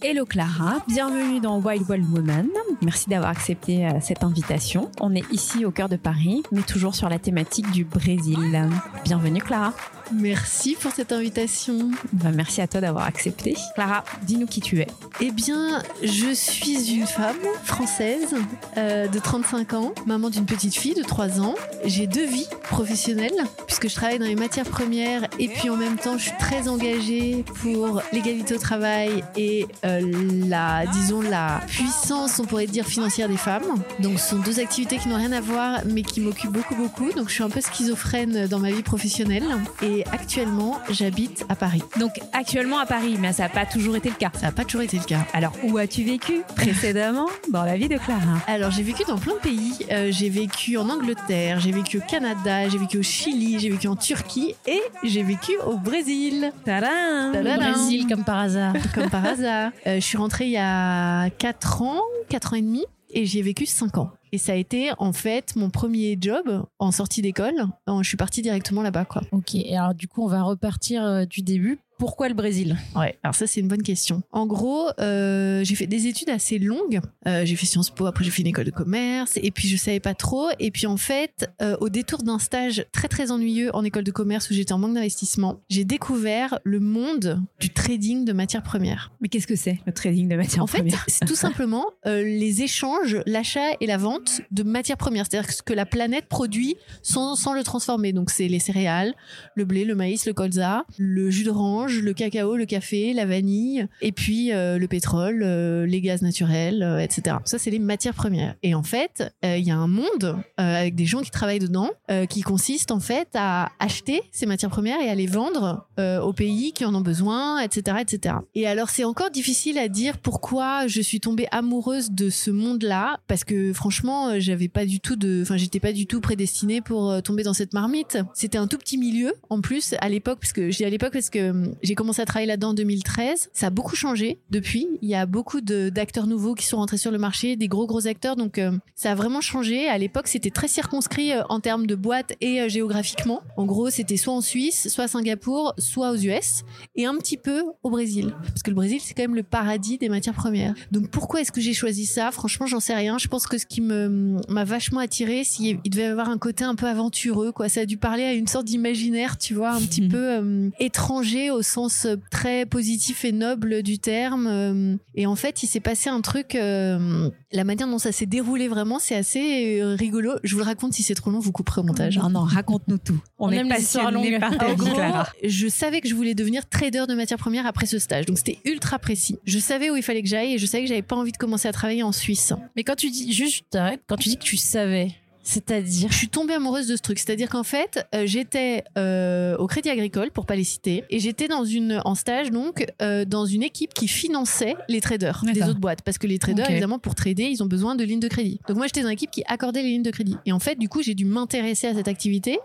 Hello Clara, bienvenue dans Wild Wild Woman. Merci d'avoir accepté euh, cette invitation. On est ici au cœur de Paris, mais toujours sur la thématique du Brésil. Bienvenue Clara. Merci pour cette invitation. Bah, merci à toi d'avoir accepté. Clara, dis-nous qui tu es. Eh bien, je suis une femme française euh, de 35 ans, maman d'une petite fille de 3 ans. J'ai deux vies professionnelles, puisque je travaille dans les matières premières et puis en même temps, je suis très engagée pour l'égalité au travail et euh, la, disons, la puissance, on pourrait dire, financière des femmes. Donc, ce sont deux activités qui n'ont rien à voir, mais qui m'occupent beaucoup, beaucoup. Donc, je suis un peu schizophrène dans ma vie professionnelle. Et actuellement, j'habite à Paris. Donc actuellement à Paris, mais ça n'a pas toujours été le cas. Ça n'a pas toujours été le cas. Alors où as-tu vécu précédemment dans la vie de Clara? Alors j'ai vécu dans plein de pays. Euh, j'ai vécu en Angleterre, j'ai vécu au Canada, j'ai vécu au Chili, j'ai vécu en Turquie et j'ai vécu au Brésil. Tadam Tadam Brésil comme par hasard. Comme par hasard. Euh, je suis rentrée il y a 4 ans, 4 ans et demi et j'y ai vécu 5 ans. Et ça a été en fait mon premier job en sortie d'école. Je suis partie directement là-bas quoi. Ok, et alors du coup on va repartir euh, du début. Pourquoi le Brésil? Ouais, alors ça c'est une bonne question. En gros, euh, j'ai fait des études assez longues. Euh, j'ai fait Sciences Po, après j'ai fait une école de commerce, et puis je savais pas trop. Et puis en fait, euh, au détour d'un stage très très ennuyeux en école de commerce où j'étais en manque d'investissement, j'ai découvert le monde du trading de matières premières. Mais qu'est-ce que c'est le trading de matières En fait, premières? c'est tout simplement euh, les échanges, l'achat et la vente de matières premières, c'est-à-dire ce que la planète produit sans, sans le transformer. Donc c'est les céréales, le blé, le maïs, le colza, le jus d'orange, le cacao, le café, la vanille, et puis euh, le pétrole, euh, les gaz naturels, euh, etc. Ça, c'est les matières premières. Et en fait, il y a un monde avec des gens qui travaillent dedans, qui consiste en fait à acheter ces matières premières et à les vendre aux pays qui en ont besoin, etc., etc. Et alors, c'est encore difficile à dire pourquoi je suis tombée amoureuse de ce monde-là, parce que franchement, j'avais pas du tout de, enfin, j'étais pas du tout prédestinée pour tomber dans cette marmite. C'était un tout petit milieu, en plus, à l'époque, parce que dis à l'époque parce que hum, j'ai commencé à travailler là-dedans en 2013. Ça a beaucoup changé depuis. Il y a beaucoup d'acteurs nouveaux qui sont rentrés sur le marché, des gros gros acteurs, donc euh, ça a vraiment changé. À l'époque, c'était très circonscrit euh, en termes de boîtes et euh, géographiquement. En gros, c'était soit en Suisse, soit à Singapour, soit aux US, et un petit peu au Brésil, parce que le Brésil, c'est quand même le paradis des matières premières. Donc pourquoi est-ce que j'ai choisi ça? Franchement, j'en sais rien. Je pense que ce qui m'a vachement attiré, c'est il devait y avoir un côté un peu aventureux, quoi. Ça a dû parler à une sorte d'imaginaire, tu vois, un petit Mhm. peu euh, étranger au sens euh, très positif et noble du terme. euh, et en fait, il s'est passé un truc. euh, la manière dont ça s'est déroulé vraiment, c'est assez rigolo. Je vous le raconte. Si c'est trop long, vous couperez au montage. Non, non, raconte-nous tout. On, On est passionnés par ta vie, Clara. je savais que je voulais devenir trader de matières premières après ce stage. Donc c'était ultra précis. Je savais où il fallait que j'aille et je savais que j'avais pas envie de commencer à travailler en Suisse. Mais quand tu dis, juste, quand tu dis que tu savais, c'est-à-dire. Je suis tombée amoureuse de ce truc. C'est-à-dire qu'en fait, euh, j'étais euh, au Crédit Agricole, pour pas les citer, et j'étais dans une en stage donc euh, dans une équipe qui finançait les traders des autres boîtes, parce que les traders évidemment pour trader, ils ont besoin de lignes de crédit. Donc moi j'étais dans l'équipe qui accordait les lignes de crédit. Et en fait, du coup, j'ai dû m'intéresser à cette activité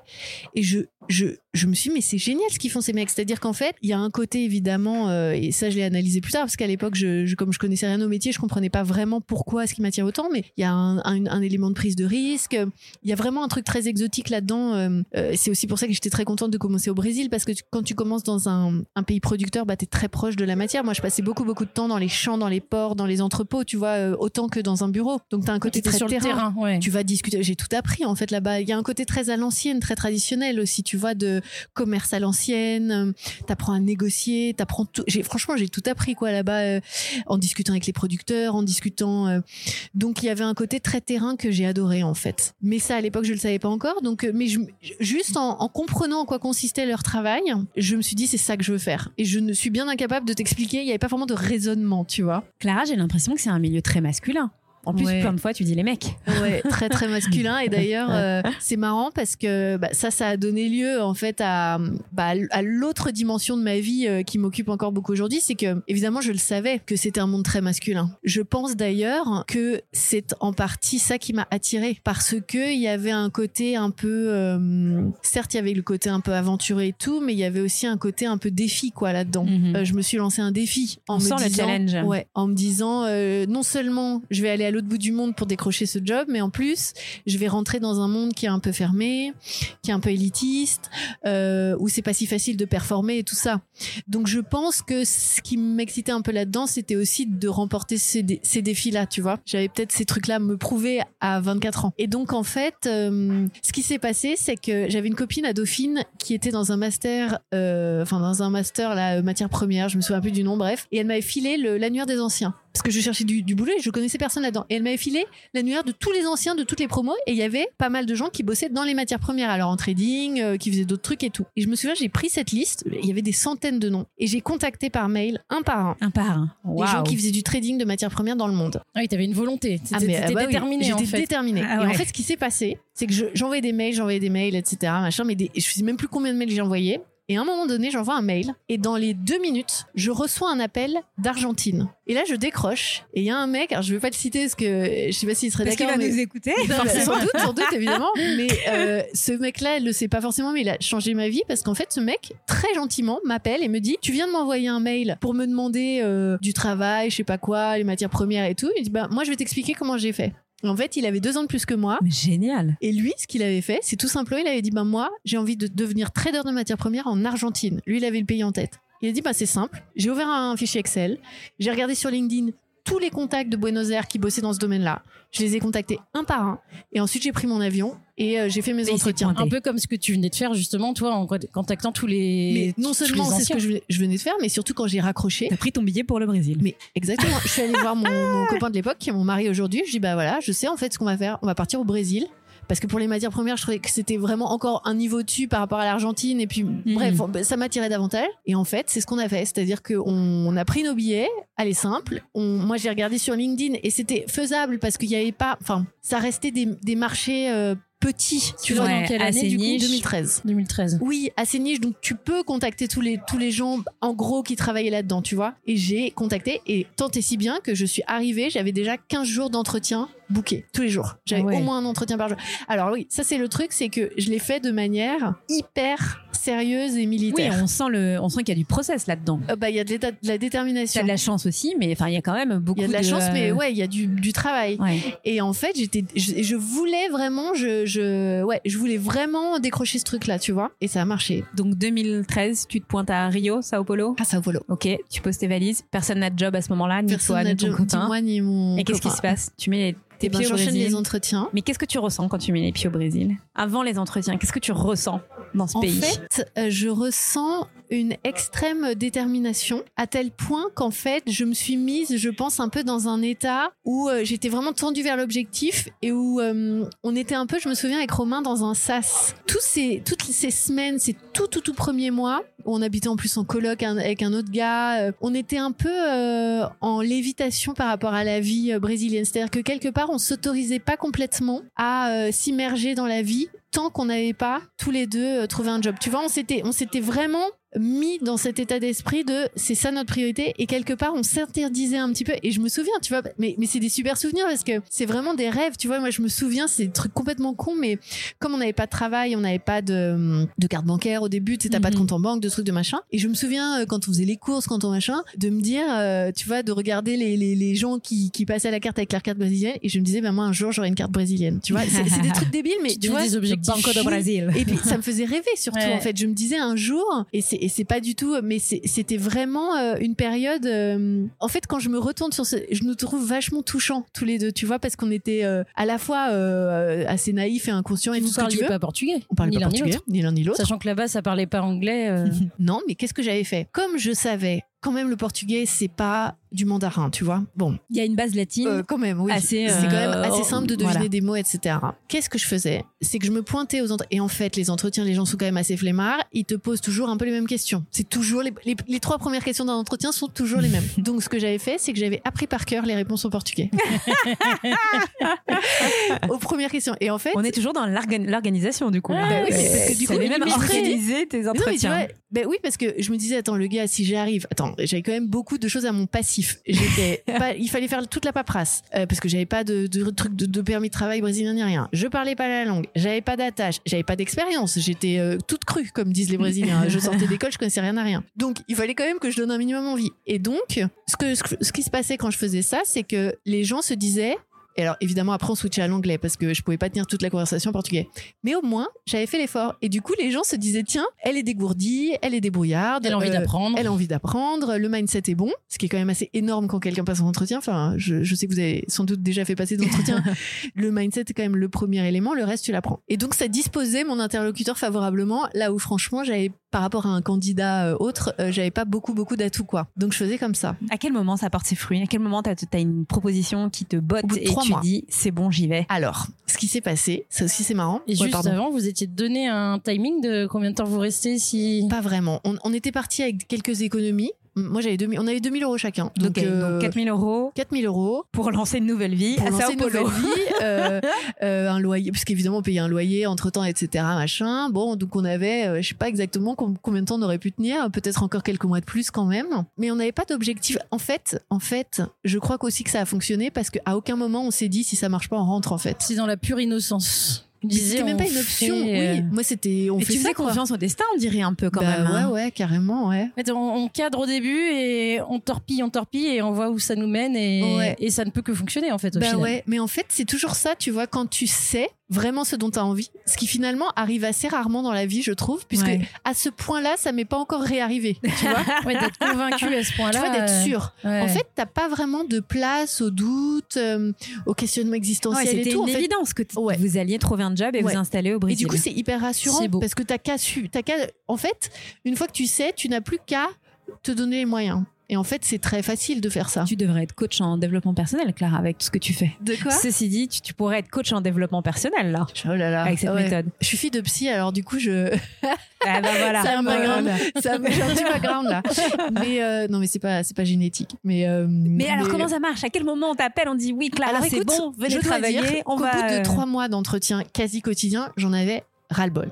et je je je me suis dit, mais c'est génial ce qu'ils font ces mecs. C'est-à-dire qu'en fait, il y a un côté évidemment, euh, et ça je l'ai analysé plus tard, parce qu'à l'époque, je, je- comme je connaissais rien au métier, je comprenais pas vraiment pourquoi ce qui m'attire autant, mais il y a un, un- un élément de prise de risque. Il y a vraiment un truc très exotique là-dedans. euh, euh, c'est aussi pour ça que j'étais très contente de commencer au Brésil, parce que tu- quand tu commences dans un, un pays producteur, bah, tu es très proche de la matière. Moi, je passais beaucoup, beaucoup de temps dans les champs, dans les ports, dans les entrepôts, tu vois, autant que dans un bureau. Donc, tu as un côté très sur le terrain, ouais. tu vas discuter. J'ai tout appris en fait là-bas. Il y a un côté très à l'ancienne, très traditionnel aussi. Tu vois de commerce à l'ancienne. euh, T'apprends à négocier. T'apprends tout. Franchement j'ai tout appris quoi là-bas euh, en discutant avec les producteurs, en discutant. euh, Donc il y avait un côté très terrain que j'ai adoré en fait. Mais ça à l'époque je le savais pas encore. Donc mais juste en, en comprenant en quoi consistait leur travail, je me suis dit c'est ça que je veux faire. Et je ne suis bien incapable de t'expliquer. Il y avait pas vraiment de raisonnement, tu vois. Clara, j'ai l'impression que c'est un milieu très masculin. En plus, Ouais. plein de fois, tu dis les mecs. Ouais, très très masculin et d'ailleurs euh, c'est marrant parce que bah, ça ça a donné lieu en fait à bah, à l'autre dimension de ma vie euh, qui m'occupe encore beaucoup aujourd'hui, c'est que évidemment je le savais que c'était un monde très masculin. Je pense d'ailleurs que c'est en partie ça qui m'a attirée parce que il y avait un côté un peu euh, certes il y avait le côté un peu aventureux et tout, mais il y avait aussi un côté un peu défi quoi là-dedans. Mhm. Je me suis lancé un défi en On me sent le disant challenge. ouais, en me disant non seulement je vais aller à l'autre bout du monde pour décrocher ce job, mais en plus, je vais rentrer dans un monde qui est un peu fermé, qui est un peu élitiste, euh, où c'est pas si facile de performer et tout ça. Donc je pense que ce qui m'excitait un peu là-dedans, c'était aussi de remporter ces, ces défis-là, tu vois. J'avais peut-être ces trucs-là me prouver à 24 ans. Et donc en fait, euh, ce qui s'est passé, c'est que j'avais une copine à Dauphine qui était dans un master, euh, enfin dans un master là, euh, matière première, je me souviens plus du nom, bref, et elle m'avait filé l'annuaire des anciens. Parce que je cherchais du, du boulot et je connaissais personne là-dedans. Et elle m'avait filé l'annuaire de tous les anciens de toutes les promos et il y avait pas mal de gens qui bossaient dans les matières premières, alors en trading, euh, qui faisaient d'autres trucs et tout. Et je me souviens, j'ai pris cette liste, il y avait des centaines de noms et j'ai contacté par mail un par un Un par un. les gens qui faisaient du trading de matières premières dans le monde. Ah oui, t'avais une volonté. T'étais Ah, ah bah oui, déterminée en fait. déterminée. Ah Et en fait, ce qui s'est passé, c'est que je- j'envoyais des mails, j'envoyais des mails, etc. Machin, mais des, je sais même plus combien de mails j'ai envoyés. Et à un moment donné, j'envoie un mail et dans les deux minutes, je reçois un appel d'Argentine. Et là, je décroche et il y a un mec, alors je vais pas le citer parce que je sais pas s'il serait Parce qu'il d'accord. va mais- nous écouter. non, sans doute, sans doute, évidemment. Mais euh, ce mec-là, elle le sait pas forcément, mais il a changé ma vie parce qu'en fait, ce mec, très gentiment, m'appelle et me dit Tu viens de m'envoyer un mail pour me demander euh, du travail, je sais pas quoi, les matières premières et tout. Il dit Bah, moi, je vais t'expliquer comment j'ai fait. En fait, il avait deux ans de plus que moi. Mais Génial. Et lui, ce qu'il avait fait, c'est tout simplement, il avait dit Bah, moi, j'ai envie de devenir trader de matières premières en Argentine. Lui, il avait le pays en tête. Il a dit Bah, c'est simple. J'ai ouvert un fichier Excel. J'ai regardé sur LinkedIn tous les contacts de Buenos Aires qui bossaient dans ce domaine-là. Je les ai contactés un par un. Et ensuite, j'ai pris mon avion et euh, j'ai fait mes Mais entretiens. Un peu comme ce que tu venais de faire justement, toi, en contactant tous les. Mais non seulement c'est ce que je venais- je venais de faire, mais surtout quand j'ai raccroché. T'as pris ton billet pour le Brésil. Mais exactement, je suis allée voir mon, mon copain de l'époque, qui est mon mari aujourd'hui. Je dis bah voilà, je sais en fait ce qu'on va faire. On va partir au Brésil. Parce que pour les matières premières, je trouvais que c'était vraiment encore un niveau dessus par rapport à l'Argentine. Et puis, bref, on- ça m'attirait davantage. Et en fait, c'est ce qu'on a fait. C'est-à-dire qu'on on a pris nos billets. Allez, simple. On, moi, j'ai regardé sur LinkedIn et c'était faisable parce qu'il n'y avait pas. Enfin, ça restait des, des marchés euh, petits. Tu vois dans quelle année du coup niche. 2013. 2013. Oui, assez niche, donc tu peux contacter tous les, tous les gens en gros qui travaillaient là-dedans, tu vois. Et j'ai contacté, et tant et si bien que je suis arrivée, j'avais déjà 15 jours d'entretien bookés, tous les jours. J'avais Ah ouais. au moins un entretien par jour. Alors oui, ça c'est le truc, c'est que je l'ai fait de manière hyper sérieuse et Oui, militaire. on sent le, on sent qu'il y a du process là-dedans. Euh, bah, il y a de, de la détermination. T'as de la chance aussi, mais enfin, il y a quand même beaucoup Il y a de la chance, mais ouais, il y a du, du travail. Ouais. Et en fait, j'étais, je, je voulais vraiment, je, je, ouais, je voulais vraiment décrocher ce truc-là, tu vois. Et ça a marché. Donc 2013, tu te pointes à Rio, Sao Paulo. Ah, ça volo. Ok, tu poses tes valises. Personne n'a de job à ce moment-là, ni Personne toi, ni ton de- copain. ni moi, ni mon Et qu'est-ce qui se passe? Tu mets les- tes Eh ben, pieds au Brésil. les entretiens. Mais qu'est-ce que tu ressens quand tu mets les pieds au Brésil? Avant les entretiens, qu'est-ce que tu ressens dans ce En pays? fait, euh, je ressens une extrême détermination à tel point qu'en fait, je me suis mise, je pense, un peu dans un état où euh, j'étais vraiment tendue vers l'objectif et où euh, on était un peu, je me souviens, avec Romain dans un sas. Tous ces, toutes ces semaines, ces tout, tout, tout premiers mois, où on habitait en plus en coloc avec un autre gars, euh, on était un peu en lévitation par rapport à la vie brésilienne. C'est-à-dire que quelque part, on s'autorisait pas complètement à s'immerger dans la vie tant qu'on n'avait pas tous les deux trouvé un job. Tu vois, on on s'était vraiment mis dans cet état d'esprit de c'est ça notre priorité et quelque part on s'interdisait un petit peu et je me souviens tu vois mais mais c'est des super souvenirs parce que c'est vraiment des rêves tu vois moi je me souviens c'est des trucs complètement cons mais comme on n'avait pas de travail on n'avait pas de, de carte bancaire au début tu sais t'as pas de Mhm. compte en banque de trucs de machin et je me souviens euh, quand on faisait les courses quand on machin de me dire euh, tu vois de regarder les, les, les gens qui, qui passaient à la carte avec leur carte brésilienne et je me disais bah moi un jour j'aurai une carte brésilienne tu vois c'est des trucs débiles mais Tu vois des objectifs. Banco do. Brasil. et puis ça me faisait rêver surtout Ouais. en fait. Je me disais un jour, et c'est et c'est pas du tout, mais c'était vraiment euh, une période. euh, en fait, quand je me retourne sur ce, je nous trouve vachement touchants tous les deux, tu vois, parce qu'on était euh, à la fois assez naïfs et inconscients et Vous tout ce que tu parliez veux. pas portugais. On parlait ni pas portugais, ni l'un ni l'autre. Sachant que là-bas, ça parlait pas anglais. Non, mais qu'est-ce que j'avais fait? Comme je savais quand même le portugais, c'est pas du mandarin, tu vois. Bon, Il y a une base latine. euh, quand même, oui. Assez, c'est quand même euh, assez simple de deviner voilà. des mots, etc. Qu'est-ce que je faisais? C'est que je me pointais aux entretiens. Et en fait, les entretiens, les gens sont quand même assez flemmards. Ils te posent toujours un peu les mêmes questions. C'est toujours les, les, les trois premières questions d'un entretien sont toujours les mêmes. Donc, ce que j'avais fait, c'est que j'avais appris par cœur les réponses en portugais. aux premières questions. Et en fait, On est toujours dans l'organ- l'organisation du coup. bah oui, mais parce que du coup, même organisé tes Mais non, mais tu entretiens. vois, ben oui, parce que je me disais, attends, le gars, si j'arrive, attends, j'avais quand même beaucoup de choses à mon passif. J'étais pas, il fallait faire toute la paperasse, euh, parce que j'avais pas de, de truc de, de permis de travail brésilien ni rien. Je parlais pas la langue, j'avais pas d'attache, j'avais pas d'expérience, j'étais euh, toute crue, comme disent les Brésiliens. Je sortais d'école, je connaissais rien à rien. Donc, il fallait quand même que je donne un minimum envie. Et donc, ce que, ce, que- ce qui se passait quand je faisais ça, c'est que les gens se disaient, Et alors, évidemment, après, on switchait à l'anglais parce que je pouvais pas tenir toute la conversation en portugais. Mais au moins, j'avais fait l'effort. Et du coup, les gens se disaient, tiens, elle est dégourdie, elle est débrouillarde. Elle a envie euh, d'apprendre. Elle a envie d'apprendre, le mindset est bon, ce qui est quand même assez énorme quand quelqu'un passe un entretien. Enfin, je, je sais que vous avez sans doute déjà fait passer d'entretien. le mindset est quand même le premier élément, le reste tu l'apprends. Et donc ça disposait mon interlocuteur favorablement, là où franchement j'avais par rapport à un candidat euh, autre, euh, j'avais pas beaucoup beaucoup d'atouts quoi. Donc je faisais comme ça. À quel moment ça porte ses fruits? À quel moment t'as as une proposition qui te botte et tu mois. dis c'est bon j'y vais Alors, ce qui s'est passé, ça aussi c'est marrant. Et Ouais, juste pardon. avant, vous étiez donné un timing de combien de temps vous restez si. Pas vraiment. On, on était parti avec quelques économies. Moi j'avais 2000, on avait 2000 euros chacun. Donc, euh, donc 4000 euros 4000 euros. pour lancer une nouvelle vie pour à lancer Sao une nouvelle vie, euh, euh, un loyer, puisqu'évidemment on payait un loyer entre temps, etc. Machin. Bon, donc on avait, euh, je sais pas exactement com- combien de temps on aurait pu tenir, peut-être encore quelques mois de plus quand même. Mais on n'avait pas d'objectif. En fait, en fait, je crois qu'aussi que ça a fonctionné parce qu'à aucun moment on s'est dit si ça marche pas on rentre en fait. C'est dans la pure innocence. C'était même on pas une option. fait, euh, Oui, moi c'était, on Et fait tu ça faisais quoi. confiance au destin, on dirait un peu quand Bah même. hein. ouais, ouais, carrément, ouais. On, on cadre au début et on torpille, on torpille et on voit où ça nous mène et, Ouais. et ça ne peut que fonctionner en fait au Bah final. ouais, mais en fait, c'est toujours ça, tu vois, quand tu sais vraiment ce dont tu as envie, ce qui finalement arrive assez rarement dans la vie, je trouve, puisque Ouais. à ce point-là, ça m'est pas encore réarrivé, tu vois. Ouais, d'être convaincu à ce point-là. tu vois, d'être euh, sûr. ouais. En fait, t'as pas vraiment de place au doute, euh, au questionnement Ouais, existentiel et c'était une en fait. évidence que vous alliez trouver un job et vous installer au Et Brésil. du coup, c'est hyper rassurant parce que t'as qu'à su, t'as qu'à, en fait, une fois que tu sais, tu n'as plus qu'à te donner les moyens. Et en fait, c'est très facile de faire ça. tu devrais être coach en développement personnel, Clara, avec tout ce que tu fais. De quoi? Ceci dit, tu, tu pourrais être coach en développement personnel là, Oh là là. avec cette Ouais. méthode. Je suis fille de psy, alors du coup, je, Ah bah voilà. Ça me background. Voilà. ça me background là. Mais euh, non, mais c'est pas, c'est pas génétique. Mais, euh, Mais alors comment ça marche? À quel moment on t'appelle On dit oui, Clara, Alors, c'est bon, venez je dois travailler. dire on va. bout de euh, trois mois d'entretien quasi quotidien, j'en avais ras-le-bol.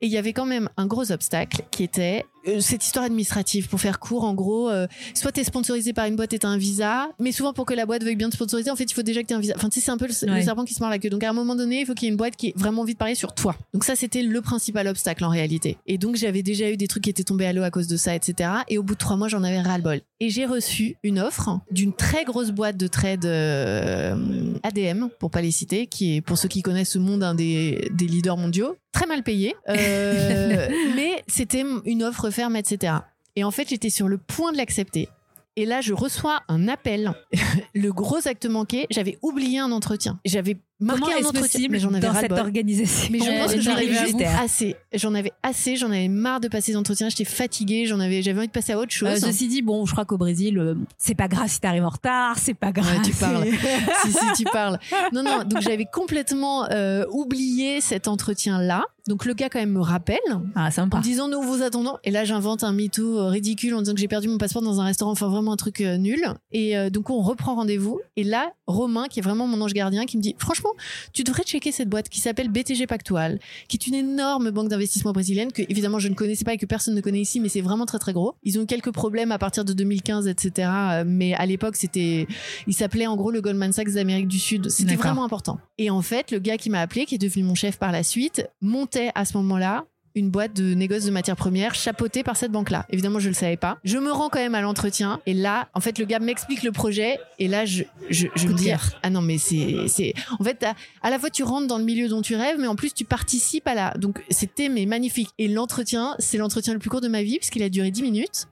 Et il y avait quand même un gros obstacle qui était euh, cette histoire administrative. Pour faire court, en gros, euh, soit t'es sponsorisé par une boîte et t'as un visa, mais souvent pour que la boîte veuille bien te sponsoriser, en fait, il faut déjà que t'aies un visa. Enfin, tu sais, c'est un peu le, serpent qui se mord la queue. Donc à un moment donné, il faut qu'il y ait une boîte qui ait vraiment envie de parler sur toi. Donc ça, c'était le principal obstacle en réalité. Et donc j'avais déjà eu des trucs qui étaient tombés à l'eau à cause de ça, etc. Et au bout de trois mois, j'en avais ras-le-bol. Et j'ai reçu une offre d'une très grosse boîte de trade euh, ADM, pour pas les citer, qui est, pour ceux qui connaissent ce monde, un des, des leaders mondiaux, très mal payé. Euh, mais c'était une offre ferme, etc. Et en fait, j'étais sur le point de l'accepter. Et là, je reçois un appel. le gros acte manqué, j'avais oublié un entretien. J'avais marqué Comment un est-ce entretien, possible mais j'en avais dans cette organisation Mais je Ouais, pense que et j'en avais assez. J'en avais assez, j'en avais marre de passer des entretiens, j'étais fatiguée, j'en avais, j'avais envie de passer à autre chose. Euh, ceci dit, bon, je crois qu'au Brésil, euh, c'est pas grave si t'arrives en retard, c'est pas grave. Ouais, tu parles. si, si, tu parles. Non, non, donc j'avais complètement euh, oublié cet entretien-là. Donc le gars quand même me rappelle Ah, en sympa. me disant nous vous attendons. Et là j'invente un mytho euh, ridicule en disant que j'ai perdu mon passeport dans un restaurant, enfin vraiment un truc euh, nul. Et euh, donc on reprend rendez-vous. Et là Romain, qui est vraiment mon ange gardien, qui me dit franchement tu devrais checker cette boîte qui s'appelle BTG Pactual, qui est une énorme banque d'investissement brésilienne que évidemment je ne connaissais pas et que personne ne connaît ici, mais c'est vraiment très très gros. Ils ont eu quelques problèmes à partir de 2015, etc. euh, Mais à l'époque c'était, il s'appelait en gros le Goldman Sachs d'Amérique du Sud. C'était vraiment important. Et en fait le gars qui m'a appelé, qui est devenu mon chef par la suite, montait à ce moment-là une boîte de négoce de matières premières chapeautée par cette banque-là. Évidemment, je le savais pas. Je me rends quand même à l'entretien et là, en fait, le gars m'explique le projet et là, je, je, je me dis, ah non, mais c'est, c'est, en fait, à la fois tu rentres dans le milieu dont tu rêves, mais en plus tu participes à la, donc c'était mais magnifique. Et l'entretien, c'est l'entretien le plus court de ma vie puisqu'il a duré 10 minutes.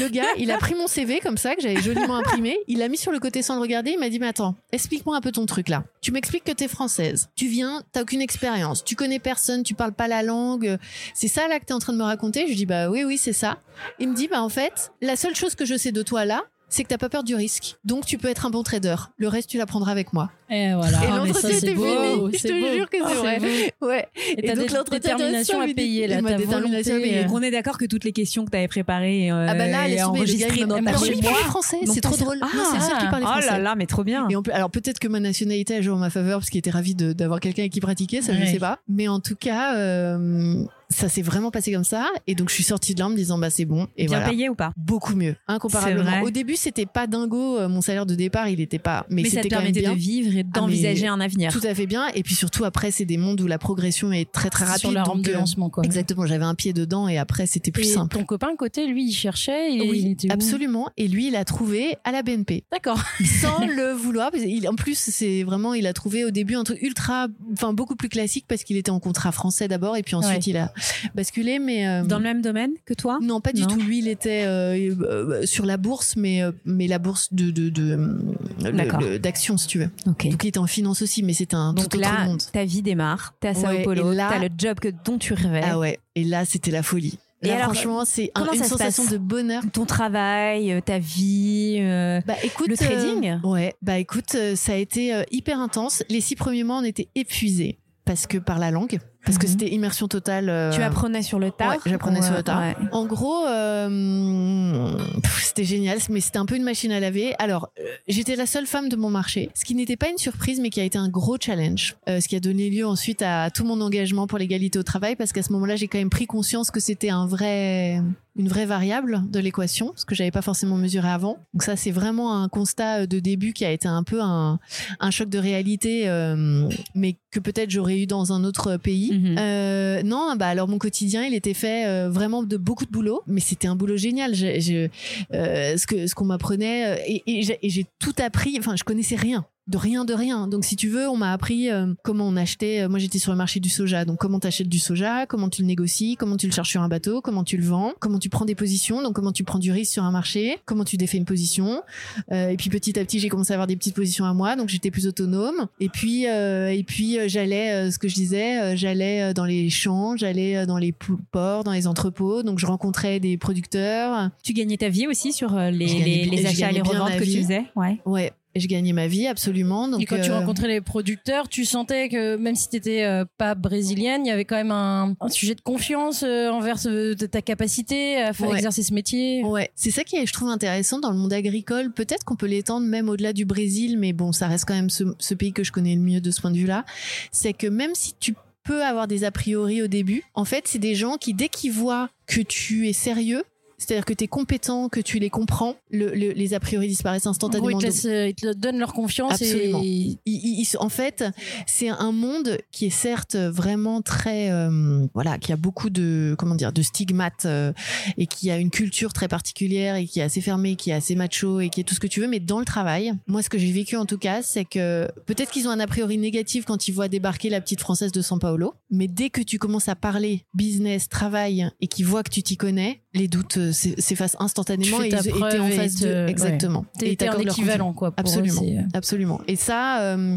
Le gars, il a pris mon CV comme ça, que j'avais joliment imprimé, il l'a mis sur le côté sans le regarder, il m'a dit, mais attends, explique-moi un peu ton truc là. Tu m'expliques que t'es française, tu viens, t'as aucune expérience, tu connais personne, tu parles pas la langue, c'est ça là que t'es en train de me raconter? Je dis, bah oui, oui, c'est ça. Il me dit, bah en fait, la seule chose que je sais de toi là, c'est que t'as pas peur du risque. Donc tu peux être un bon trader. Le reste, tu l'apprendras avec moi. Et voilà. Et Ah, l'entretien ça, était beau, fini. Je c'est te beau. jure que c'est Ah, vrai. beau. Ouais. Et t'as donc, détermination à payer, là, Et ta détermination à volonté, payer. euh, On est d'accord que toutes les questions que t'avais préparées euh, Ah bah là, et enregistrées dans ta Alors, je mémoire. parle français, c'est t'as- trop drôle. Non, c'est seul qui parlait Oh français. là là, mais trop bien. Et alors peut-être que ma nationalité a joué en ma faveur parce qu'il était ravi d'avoir quelqu'un avec qui pratiquer, ça je sais pas. Mais en tout cas, euh, ça s'est vraiment passé comme ça. Et donc je suis sortie de là en me disant bah c'est bon. Et Bien voilà. payé ou pas? Beaucoup mieux, incomparablement. Au début c'était pas dingo, euh, mon salaire de départ il était pas, mais, Mais ça te c'était quand même bien. de vivre et d'envisager un avenir. Tout à fait bien. Et puis surtout, après, c'est des mondes où la progression est très très rapide. Sur la rampe de euh, lancement, quoi. Exactement, j'avais un pied dedans et après, c'était plus Et simple. ton copain, côté, lui, il cherchait. Il, Oui, il était absolument. Et lui, il a trouvé à la BNP. D'accord. sans le vouloir. en plus, c'est vraiment, il a trouvé au début un truc ultra, enfin beaucoup plus classique parce qu'il était en contrat français d'abord et puis ensuite Ouais. il a basculé. Mais euh, Dans le même domaine que toi? Non, pas du Non. tout. Lui, il était euh, euh, sur la bourse, mais euh, mais la bourse de d'action, si tu veux. Ok. Donc il était en finance aussi, mais c'était un Donc tout autre là, monde. ta vie démarre, t'es à Sao Ouais, Paulo, là- t'as le job que, dont tu rêvais. Ah ouais. Et là, c'était la folie. Et Là, alors, franchement, c'est un- une sensation de bonheur. Ton travail, euh, ta vie. euh, Bah écoute, Le trading euh, Ouais, bah écoute, euh, ça a été euh, hyper intense. Les six premiers mois, on était épuisés parce que par la langue, parce que Mhm. c'était immersion totale. euh, Tu apprenais sur le tas ouais, j'apprenais sur le tas. Ouais. En gros, euh, c'était génial, mais c'était un peu une machine à laver. Alors, euh, j'étais la seule femme de mon marché, ce qui n'était pas une surprise, mais qui a été un gros challenge, euh, ce qui a donné lieu ensuite à tout mon engagement pour l'égalité au travail, parce qu'à ce moment-là, j'ai quand même pris conscience que c'était un vrai, une vraie variable de l'équation, ce que j'avais pas forcément mesuré avant. Donc ça, c'est vraiment un constat de début qui a été un peu un, un choc de réalité, euh, mais que peut-être j'aurais eu dans un autre pays. Euh, non, bah alors mon quotidien, il était fait euh, vraiment de beaucoup de boulot, mais c'était un boulot génial. Je, je- euh, ce que ce qu'on m'apprenait et, et j'ai tout appris. Enfin, je connaissais rien. De rien, de rien. Donc, si tu veux, on m'a appris euh, comment on achetait. euh, moi, j'étais sur le marché du soja. Donc, comment t'achètes du soja, comment tu le négocies, comment tu le cherches sur un bateau, comment tu le vends, comment tu prends des positions. Donc, comment tu prends du risque sur un marché, comment tu défais une position. Euh, et puis, petit à petit, j'ai commencé à avoir des petites positions à moi. Donc, j'étais plus autonome. Et puis, et puis, j'allais, ce que je disais, j'allais dans les champs, j'allais dans les ports, dans les entrepôts. Donc, je rencontrais des producteurs. Tu gagnais ta vie aussi sur les, les, les achats, les reventes que tu faisais? Ouais. Ouais. Et je gagnais ma vie absolument. Donc, et quand tu euh, rencontrais les producteurs, tu sentais que même si tu n'étais pas brésilienne, il y avait quand même un, un sujet de confiance euh, envers ce- ta capacité à faire Ouais. exercer ce métier. Ouais, c'est ça qui est, je trouve intéressant dans le monde agricole. Peut-être qu'on peut l'étendre même au-delà du Brésil, mais bon, ça reste quand même ce, ce pays que je connais le mieux de ce point de vue-là. C'est que même si tu peux avoir des a priori au début, en fait, c'est des gens qui, dès qu'ils voient que tu es sérieux, c'est-à-dire que tu es compétent, que tu les comprends, le- le- les a priori disparaissent instantanément. ils te, Donc, laissent, euh, ils te donnent leur confiance Absolument. et ils- ils- ils- en fait, c'est un monde qui est certes vraiment très, euh, voilà, qui a beaucoup de, comment dire, de stigmates euh, et qui a une culture très particulière et qui est assez fermée, qui est assez macho et qui est tout ce que tu veux. Mais dans le travail, moi, ce que j'ai vécu en tout cas, c'est que peut-être qu'ils ont un a priori négatif quand ils voient débarquer la petite française de São Paulo, mais dès que tu commences à parler business, travail et qu'ils voient que tu t'y connais, les doutes s'e- s'effacent instantanément et ils- preuve en face ouais. Exactement. Et leur équivalent quoi. Absolument. euh, Absolument. Et ça, euh,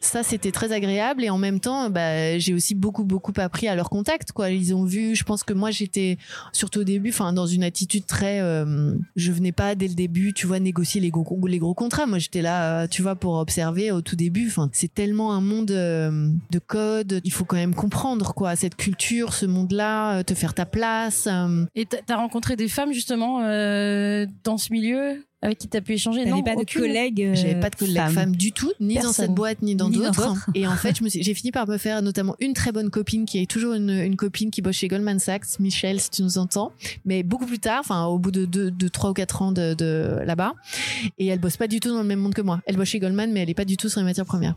ça c'était très agréable et en même temps, bah, j'ai aussi beaucoup beaucoup appris à leur contact. Quoi, ils ont vu. Je pense que moi j'étais surtout au début, enfin dans une attitude très. euh, je venais pas dès le début, tu vois, négocier les gros les gros contrats. Moi j'étais là, tu vois, pour observer au tout début. Enfin, c'est tellement un monde de code. Il faut quand même comprendre quoi cette culture, ce monde-là, te faire ta place. Et t'as rencontré des femmes justement euh, dans ce milieu avec qui t'as pu échanger? T'avais Non, pas de collègues euh, J'avais pas de collègues femmes. femmes. du tout, ni dans cette boîte, ni dans Ni d'autres. Et en fait, je me suis- j'ai fini par me faire notamment une très bonne copine qui est toujours une, une copine qui bosse chez Goldman Sachs, Michel, si tu nous entends. Mais beaucoup plus tard, enfin, au bout de deux, de trois ou quatre ans de, de là-bas. Et elle bosse pas du tout dans le même monde que moi. Elle bosse chez Goldman, mais elle est pas du tout sur les matières premières.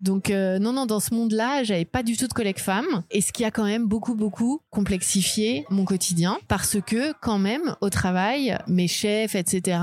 Donc euh, non non dans ce monde-là j'avais pas du tout de collègues femmes et ce qui a quand même beaucoup beaucoup complexifié mon quotidien parce que quand même au travail mes chefs etc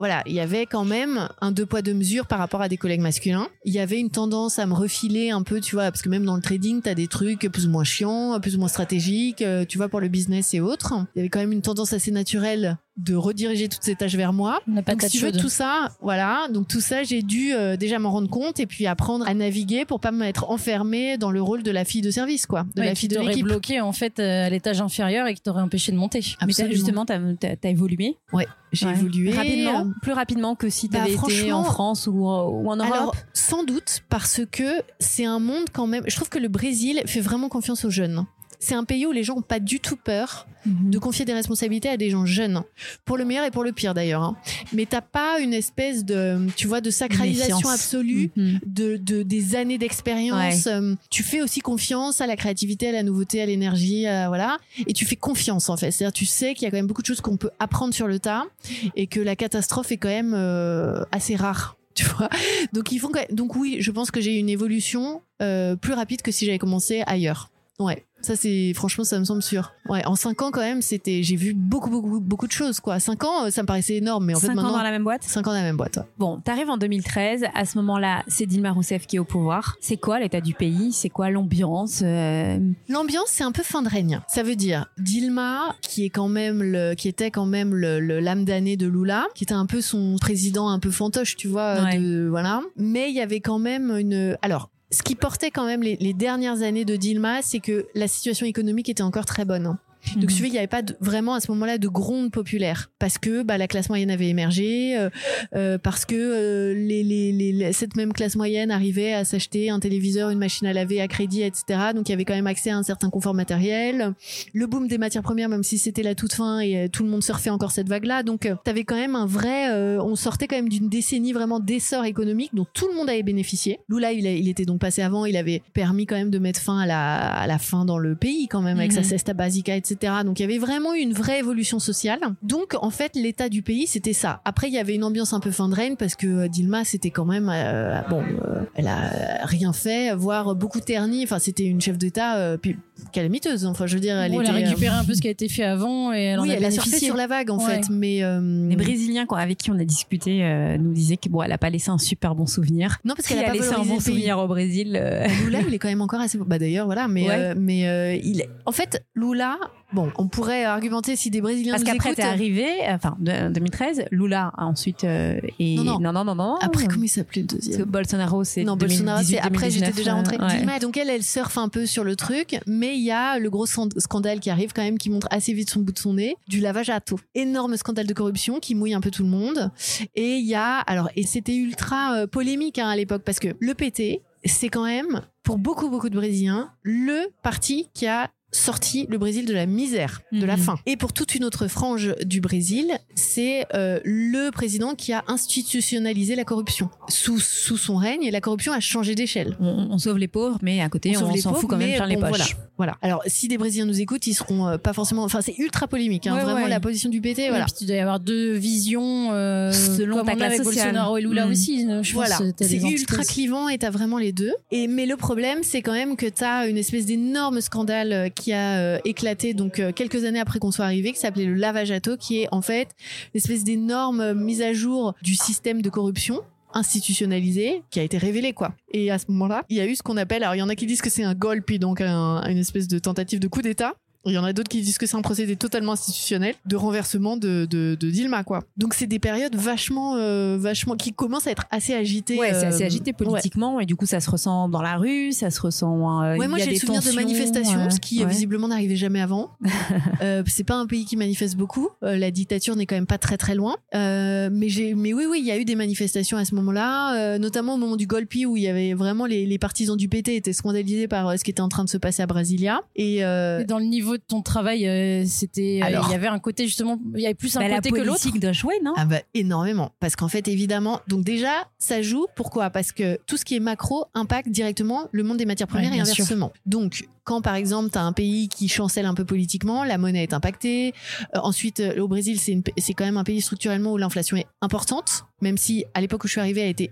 voilà, il y avait quand même un deux poids deux mesures par rapport à des collègues masculins. Il y avait une tendance à me refiler un peu, tu vois, parce que même dans le trading, tu as des trucs plus ou moins chiants, plus ou moins stratégiques, euh, tu vois, pour le business et autres. Il y avait quand même une tendance assez naturelle de rediriger toutes ces tâches vers moi. On n'a pas Donc, si tu veux, tout ça, voilà. Donc, tout ça, j'ai dû euh, déjà m'en rendre compte et puis apprendre à naviguer pour pas m'être enfermée dans le rôle de la fille de service, quoi. De Ouais, la fille de t'aurait l'équipe. bloqué en fait euh, à l'étage inférieur et qui t'aurait empêché de monter. Mais Absolument. justement, t'as as, évolué J'ai Ouais. évolué. rapidement, euh, plus rapidement que si bah, t'avais été franchement, en France ou, euh, ou en Europe. Alors, sans doute, parce que c'est un monde quand même. Je trouve que le Brésil fait vraiment confiance aux jeunes. C'est un pays où les gens n'ont pas du tout peur Mhm. de confier des responsabilités à des gens jeunes. Pour le meilleur et pour le pire d'ailleurs. hein. Mais t'as pas une espèce de, tu vois, de sacralisation Méfiance. absolue Mhm. de, de- des années d'expérience. Euh, tu fais aussi confiance à la créativité, à la nouveauté, à l'énergie, à- voilà. Et tu fais confiance en fait. C'est-à-dire tu sais qu'il y a quand même beaucoup de choses qu'on peut apprendre sur le tas et que la catastrophe est quand même euh, assez rare. tu vois. Donc ils font donc oui, je pense que j'ai eu une évolution euh, plus rapide que si j'avais commencé ailleurs. Ouais. Ça c'est franchement ça me semble sûr. Ouais, en cinq ans quand même, c'était j'ai vu beaucoup beaucoup beaucoup de choses quoi. Cinq ans, ça me paraissait énorme, mais en fait Cinq ans maintenant dans la même boîte? cinq ans dans la même boîte. ouais. Bon, t'arrives en 2013. À ce moment-là, c'est Dilma Rousseff qui est au pouvoir. C'est quoi l'état du pays? C'est quoi l'ambiance Euh, L'ambiance, c'est un peu fin de règne. Ça veut dire Dilma, qui est quand même le, qui était quand même le, le- l'âme d'année de Lula, qui était un peu son président un peu fantoche, tu vois, Ouais. de, voilà. Mais il y avait quand même une, alors. Ce qui portait quand même les, dernières années de Dilma, c'est que la situation économique était encore très bonne. Donc, Mhm. tu vois, il n'y avait pas de- vraiment à ce moment-là de gronde populaire parce que bah, la classe moyenne avait émergé, euh, euh, parce que euh, les, les, les- les- cette même classe moyenne arrivait à s'acheter un téléviseur, une machine à laver à crédit, etc. Donc, il y avait quand même accès à un certain confort matériel. Le boom des matières premières, même si c'était la toute fin et tout le monde surfait encore cette vague-là. Donc, tu avais quand même un vrai. euh, on sortait quand même d'une décennie vraiment d'essor économique dont tout le monde avait bénéficié. Lula, il, a- il était donc passé avant, il avait permis quand même de mettre fin à la, à la faim dans le pays, quand même, avec Mhm. sa cesta basica, etc. Donc il y avait vraiment eu une vraie évolution sociale. Donc en fait, l'état du pays, c'était ça. Après, il y avait une ambiance un peu fin de règne parce que euh, Dilma, c'était quand même euh, bon, euh, elle a rien fait, voire beaucoup terni. Enfin, c'était une chef d'État euh, calamiteuse. Enfin, je veux dire, elle Bon, elle était. a euh, récupéré un peu ce qui a été fait avant et elle oui, en a elle a surfé sur la vague en Ouais. fait, mais euh, Les Brésiliens quoi, avec qui on a discuté euh, nous disaient que bon, elle a pas laissé un super bon souvenir. non parce qu'elle a a pas laissé un bon souvenir au Brésil euh, Lula, il est quand même encore assez. Bah d'ailleurs, voilà, mais Ouais. euh, mais euh, il est. En fait, Lula. Bon, on pourrait argumenter si des Brésiliens Parce qu'après, t'es arrivé, enfin, de- 2013, Lula a ensuite euh, et Non, non. non, non, non, non. Après, comment il s'appelait le Parce que deuxième Bolsonaro, c'est Non, Bolsonaro, c'est 2018, après, j'étais 2019, déjà rentrée. euh, ouais. Donc elle, elle surfe un peu sur le truc, mais il y a le gros scandale qui arrive quand même, qui montre assez vite son bout de son nez, du lavage à taux. Énorme scandale de corruption qui mouille un peu tout le monde. Et il y a, alors, et c'était ultra euh, polémique hein, à l'époque, parce que le PT, c'est quand même, pour beaucoup, beaucoup de Brésiliens, le parti qui a sorti le Brésil de la misère, de la Mhm. faim. Et pour toute une autre frange du Brésil, c'est euh, le président qui a institutionnalisé la corruption. Sous, sous son règne, la corruption a changé d'échelle. On, on sauve les pauvres, mais à côté, on, s'en fout quand même plein les poches. Voilà, voilà. Alors, si des Brésiliens nous écoutent, ils seront euh, pas forcément. Enfin, c'est ultra polémique. Hein, Ouais, vraiment, ouais. la position du PT, voilà. puis tu dois y avoir deux visions euh, Selon comme ta on classe avec sociale. Bolsonaro et Lula Mm. aussi. Je Voilà, c'est ultra clivant et t'as vraiment les deux. Et mais le problème, c'est quand même que t'as une espèce d'énorme scandale euh, qui a euh, éclaté donc euh, quelques années après qu'on soit arrivé, qui s'appelait le lavage à taux, qui est en fait une espèce d'énorme euh, mise à jour du système de corruption institutionnalisé qui a été révélé quoi. Et à ce moment-là, il y a eu ce qu'on appelle, alors il y en a qui disent que c'est un golpe, donc un- une espèce de tentative de coup d'État. Il y en a d'autres qui disent que c'est un procédé totalement institutionnel de renversement de, de, de Dilma quoi. Donc c'est des périodes vachement euh, vachement qui commencent à être assez agitées. Ouais, c'est euh, assez agité ouais. politiquement et du coup ça se ressent dans la rue, ça se ressent. euh, Ouais, moi il y a j'ai le des souvenir de manifestations, euh, ce qui euh, ouais. visiblement n'arrivait jamais avant. euh, c'est pas un pays qui manifeste beaucoup. Euh, la dictature n'est quand même pas très très loin. Euh, mais j'ai, mais oui oui, il y a eu des manifestations à ce moment-là, euh, notamment au moment du Golpi où il y avait vraiment les, les partisans du PT étaient scandalisés par euh, ce qui était en train de se passer à Brasilia. Et euh, Et Dans le niveau de ton travail, euh, c'était, euh, Alors. il y avait un côté justement, il y avait plus un Bah, la côté que l'autre. politique doit jouer, non? Ah bah énormément parce qu'en fait évidemment donc déjà ça joue pourquoi? Parce que tout ce qui est macro impacte directement le monde des matières premières Ouais, et sûr. inversement donc quand par exemple tu as un pays qui chancelle un peu politiquement la monnaie est impactée Euh, ensuite au Brésil c'est une- c'est quand même un pays structurellement où l'inflation est importante même si à l'époque où je suis arrivée elle était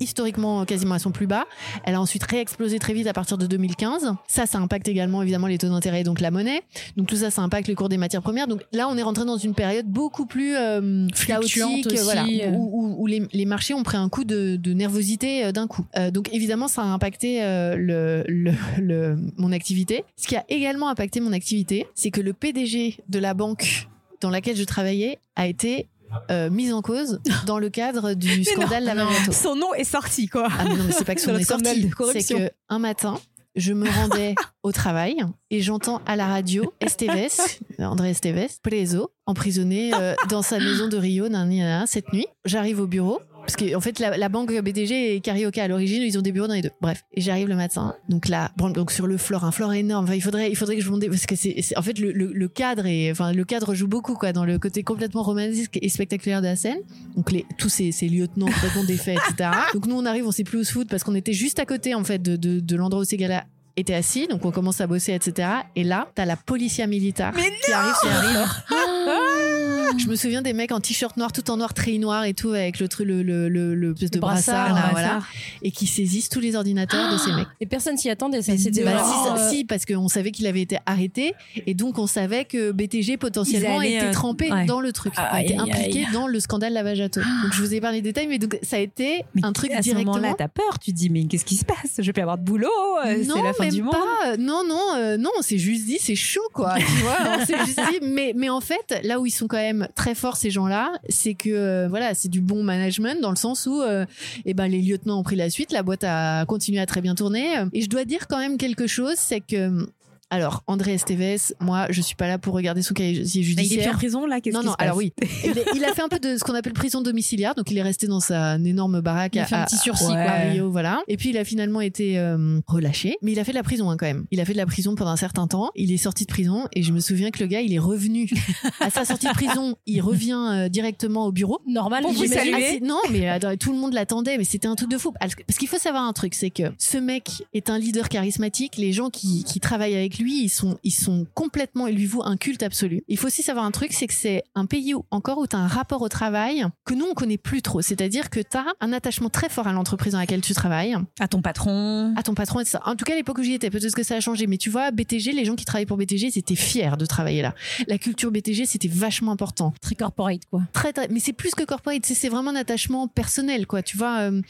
historiquement quasiment à son plus bas. Elle a ensuite réexplosé très vite à partir de 2015. Ça, ça impacte également évidemment les taux d'intérêt et donc la monnaie. Donc tout ça, ça impacte le cours des matières premières. Donc là, on est rentré dans une période beaucoup plus euh, Fluctuante chaotique, aussi, voilà, euh. où, où- où les, les marchés ont pris un coup de, de nervosité euh, d'un coup. Euh, donc évidemment, ça a impacté le, le, le- mon activité. Ce qui a également impacté mon activité, c'est que le PDG de la banque dans laquelle je travaillais a été euh, mis en cause dans le cadre du scandale. Lavallato. Son nom est sorti, quoi. Ah mais non, mais c'est pas que son le est sorti. C'est corruption. que un matin, je me rendais au travail et j'entends à la radio Esteves, André Esteves, preso, emprisonné euh, dans sa maison de Rio nan, nan, nan, cette nuit. J'arrive au bureau. Parce que en fait la, la banque BTG et Carioca à l'origine ils ont des bureaux dans les deux. Bref et j'arrive le matin donc là bon, donc sur le floor un floor énorme. Enfin, il faudrait il faudrait que je monte parce que c'est en fait le, le, le cadre et enfin le cadre joue beaucoup quoi dans le côté complètement romanesque et spectaculaire de la scène. Donc les tous ces, ces lieutenants complètement défaits etc. Donc nous on arrive on sait plus où se foutre parce qu'on était juste à côté en fait de, de, de l'endroit où ces gars-là étaient assis donc on commence à bosser etc. Et là t'as la policia militaire qui arrive sur la rive Je me souviens des mecs en t-shirt noir, tout en noir, treillis noir et tout, avec le truc, le, le, le, le de brassard, brassard, là, voilà, et qui saisissent tous les ordinateurs de ces mecs. Et personne s'y attendait. ça. C'était Bah, si, euh, si, parce qu'on savait qu'il avait été arrêté et donc on savait que BTG potentiellement était euh, trempé ouais. dans le truc, Aïe, était impliqué dans le scandale Lavajato. Donc je vous ai parlé des détails, mais donc ça a été Mais un truc à ce directement. moment-là, t'as peur. Tu te dis, mais qu'est-ce qui se passe? Je vais plus avoir de boulot. euh, C'est la fin même du monde. pas. Non, non, euh, non. On s'est juste dit, c'est chaud, quoi. Tu vois, on s'est juste dit. Mais, mais en fait, là où ils sont quand même très forts ces gens-là, c'est que euh, voilà, c'est du bon management dans le sens où, euh, eh ben, les lieutenants ont pris la suite, la boîte a continué à très bien tourner. Et je dois dire quand même quelque chose, c'est que alors André Esteves, moi, je suis pas là pour regarder son casier Mais il est judiciaire. en prison là. Qu'est-ce Non, non, se passe alors oui. Il, est- il a fait un peu de ce qu'on appelle prison domiciliaire, donc il est resté dans sa énorme baraque Il a à, fait un petit sursis, quoi. Rio, voilà. Et puis il a finalement été euh, relâché, mais il a fait de la prison hein, quand même. Il a fait de la prison pendant un certain temps. Il est sorti de prison et je me souviens que le gars, il est revenu à sa sortie de prison. Il revient euh, directement au bureau. normal. Pour vous saluer. Ah, non, mais attends, tout le monde l'attendait, mais c'était un truc de fou. Parce qu'il faut savoir un truc, c'est que ce mec est un leader charismatique. Les gens qui, qui travaillent avec lui, ils sont, ils sont complètement, ils lui vouent un culte absolu. Il faut aussi savoir un truc, c'est que c'est un pays où, encore où tu as un rapport au travail que nous, on connaît plus trop. C'est-à-dire que tu as un attachement très fort à l'entreprise dans laquelle tu travailles, À ton patron. à ton patron et tout ça. En tout cas, à l'époque où j'y étais, peut-être que ça a changé, mais tu vois, BTG, les gens qui travaillaient pour BTG, ils étaient fiers de travailler là. La culture BTG, c'était vachement important Très corporate, quoi. très, très- mais c'est plus que corporate c'est vraiment un attachement personnel quoi tu vois euh,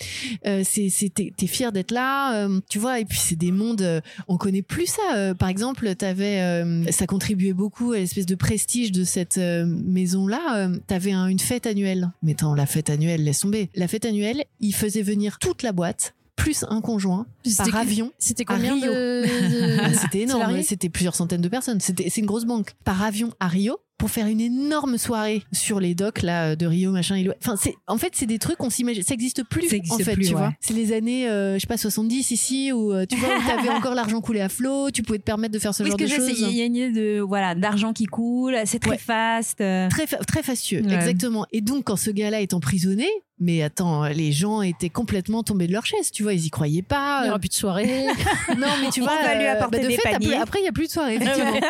euh, c'est t'es fier d'être là euh, tu vois et puis c'est des mondes euh, on connaît plus ça euh, par exemple t'avais euh, ça contribuait beaucoup à l'espèce de prestige de cette maison là t'avais un- une fête annuelle mais attends la fête annuelle laisse tomber la fête annuelle ils faisaient venir toute la boîte plus un conjoint par avion C'était combien Rio. de, de- ah, c'était énorme, c'était plusieurs centaines de personnes. C'était, c'est une grosse banque. Par avion à Rio pour faire une énorme soirée sur les docks là de Rio machin. et Enfin, c'est en fait c'est des trucs qu'on s'imagine. Ça existe plus Ça existe en fait, plus, tu ouais. vois. C'est les années, euh, je sais pas 70 ici où euh, tu vois où t'avais encore l'argent coulé à flot, tu pouvais te permettre de faire ce Oui, genre de que je sais, choses. il y a une idée de voilà d'argent qui coule. C'est très Ouais. fast. euh. Très, fa- très fastueux, Ouais. exactement. Et donc, quand ce gars-là est emprisonné, mais attends, les gens étaient complètement tombés de leur chaise, tu vois, ils y croyaient pas. Il n'y aura plus de soirée. Non, mais tu On vois, va lui euh, apporter bah, de des fait, t'as paniers. plus- après, il y a plus de soirée, effectivement.